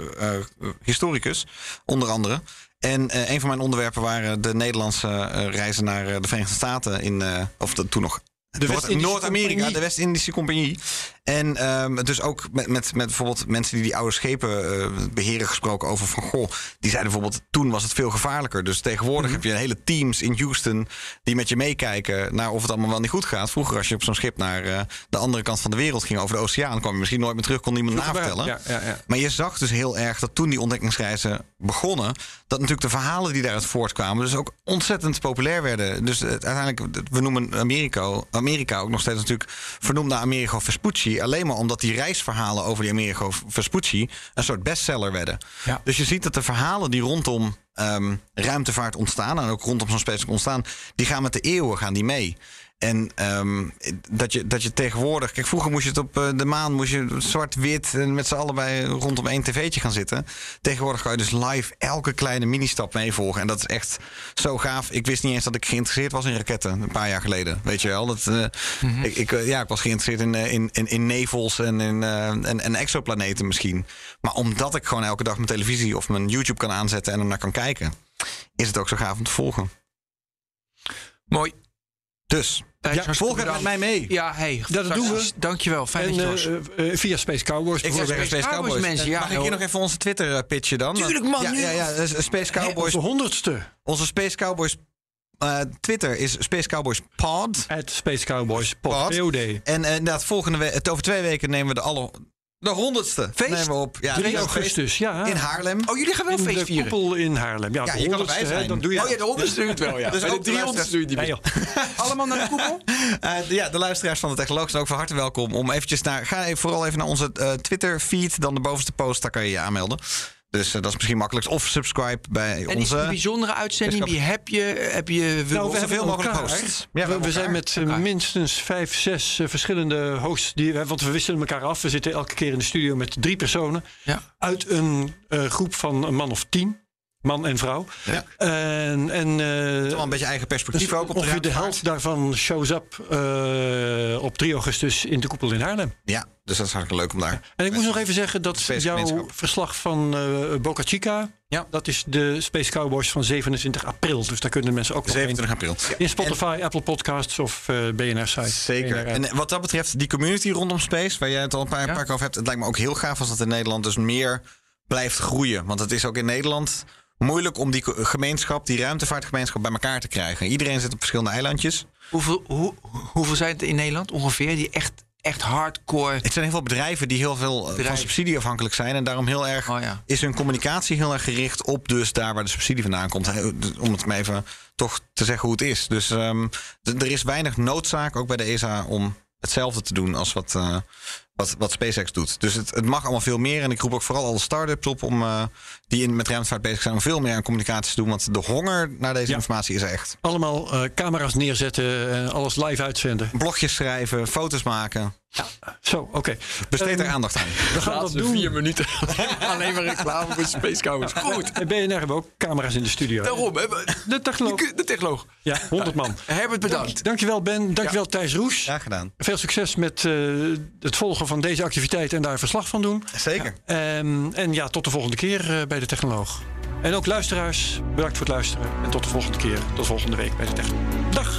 historicus, onder andere. En eh, een van mijn onderwerpen waren de Nederlandse reizen naar de Verenigde Staten. In, eh, of de, toen nog De Noord-Amerika, de West-Indische Compagnie. En ehm, dus ook met, met, met bijvoorbeeld mensen die die oude schepen eh, beheren gesproken over van goh, die zeiden bijvoorbeeld toen was het veel gevaarlijker. Dus tegenwoordig heb je hele teams in Houston die met je meekijken naar of het allemaal wel niet goed gaat. Vroeger als je op zo'n schip naar eh, de andere kant van de wereld ging over de oceaan, kwam je misschien nooit meer terug, kon niemand navertellen. Ja, ja, ja. Maar je zag dus heel erg dat toen die ontdekkingsreizen begonnen, dat natuurlijk de verhalen die daaruit voortkwamen, dus ook ontzettend populair werden. Dus uiteindelijk, we noemen Amerika, Amerika ook nog steeds natuurlijk vernoemd naar Amerigo Vespucci. Alleen maar omdat die reisverhalen over die Amerigo Vespucci een soort bestseller werden. Ja. Dus je ziet dat de verhalen die rondom ehm, ruimtevaart ontstaan, en ook rondom zo'n specifiek ontstaan, die gaan met de eeuwen gaan die mee. En ehm, dat, je, dat je tegenwoordig. Kijk, vroeger moest je het op eh, de maan, moest je zwart-wit en met z'n allen bij rondom één tv'tje gaan zitten. Tegenwoordig kan je dus live elke kleine mini-stap meevolgen. En dat is echt zo gaaf. Ik wist niet eens dat ik geïnteresseerd was in raketten een paar jaar geleden. Weet je wel? Dat, eh, ik, ik, eh, ja, ik was geïnteresseerd in, in, in, in nevels en, in, en, en exoplaneten misschien. Maar omdat ik gewoon elke dag mijn televisie of mijn YouTube kan aanzetten en er naar kan kijken, is het ook zo gaaf om te volgen. Mooi. Dus, ja, volg het met mij mee. Ja, hey, dat doen we. Dankjewel, fijn En dat je eh, eh, via Space Cowboys. Ik zeg bijvoorbeeld. Space Cowboys. mensen, ja, Mag ik hier nog even onze Twitter eh, pitchen dan? Tuurlijk, man, Ja, ja, ja, Space Cowboys. Onze honderdste. Onze Space Cowboys eh, Twitter is Space Cowboys Pod. At Space Cowboys pod. Pod. En inderdaad, volgende week, het over twee weken nemen we de alle. De honderdste. Feest? Nemen we op. Ja, 3 feest augustus, ja. In Haarlem. Oh, jullie gaan wel in feest de koepel in Haarlem. Ja, Ja, de je kan honderdste, erbij zijn. Dan doe je Oh ja, de 100 doe je het wel, ja. Dus Bij de ook de 300 doe je niet joh. Allemaal naar de koepel? Eh, de- ja, de luisteraars van de Technoloog zijn ook van harte welkom om eventjes naar. Ga even, vooral even naar onze eh, Twitter feed, dan de bovenste post, daar kan je je aanmelden. Dus eh, dat is misschien makkelijkst. Of subscribe bij En is het een onze. bijzondere uitzending? Die heb je, heb je Nou, we hebben zoveel mogelijk hosts. Ja, we zijn met eh, minstens vijf, zes eh, verschillende hosts. Die, we- want we wisselen elkaar af. We zitten elke keer in de studio met drie personen. Ja. Uit een eh, groep van een man of tien. Man en vrouw. Ja. En, en eh, Wel een beetje eigen perspectief dus ook op de ongeveer de helft daarvan shows up eh, op 3 augustus in de koepel in Haarlem. Ja, dus dat is hartstikke leuk om daar. En ik moet nog even zeggen dat jouw verslag van eh Boca Chica... Ja. dat is de Space Cowboys van 27 april. Dus daar kunnen mensen ook nog 27 april. In Spotify, Apple Podcasts of BNR-site. Zeker. En wat dat betreft, die community rondom Space, waar jij het al een paar, Ja. paar keer over hebt, het lijkt me ook heel gaaf als dat in Nederland dus meer blijft groeien. Want het is ook in Nederland moeilijk om die gemeenschap, die ruimtevaartgemeenschap, bij elkaar te krijgen. Iedereen zit op verschillende eilandjes. Hoeveel, hoe, hoeveel zijn het in Nederland ongeveer? Die echt, echt hardcore... Het zijn heel veel bedrijven die heel veel eh, van subsidie afhankelijk zijn. En daarom heel erg Oh ja. is hun communicatie heel erg gericht op dus daar waar de subsidie vandaan komt. Om het maar even toch te zeggen hoe het is. Dus ehm, er is weinig noodzaak, ook bij de ESA, om hetzelfde te doen als wat, eh, wat, wat SpaceX doet. Dus het, het mag allemaal veel meer. En ik roep ook vooral alle start-ups op om, eh, die in, met ruimtevaart bezig zijn om veel meer aan communicatie te doen. Want de honger naar deze Ja. informatie is er echt. Allemaal eh, camera's neerzetten en alles live uitzenden. Blogjes schrijven, foto's maken. Zo, oké. Besteed er Ehm, aandacht aan. We gaan dat doen. vier minuten. Alleen maar reclame voor Space Cowboys. Goed. Bij BNR hebben we ook camera's in de studio. Daarom. De technoloog. De technoloog. Ja, 100 man. Herbert, bedankt. Dankjewel Ben, dankjewel Thijs Roes. Ja, gedaan. Veel succes met eh, het volgen van deze activiteit en daar verslag van doen. Zeker. Ehm, en ja, tot de volgende keer eh, bij de Technoloog. En ook luisteraars, bedankt voor het luisteren. En tot de volgende keer, tot volgende week bij de Technoloog. Dag!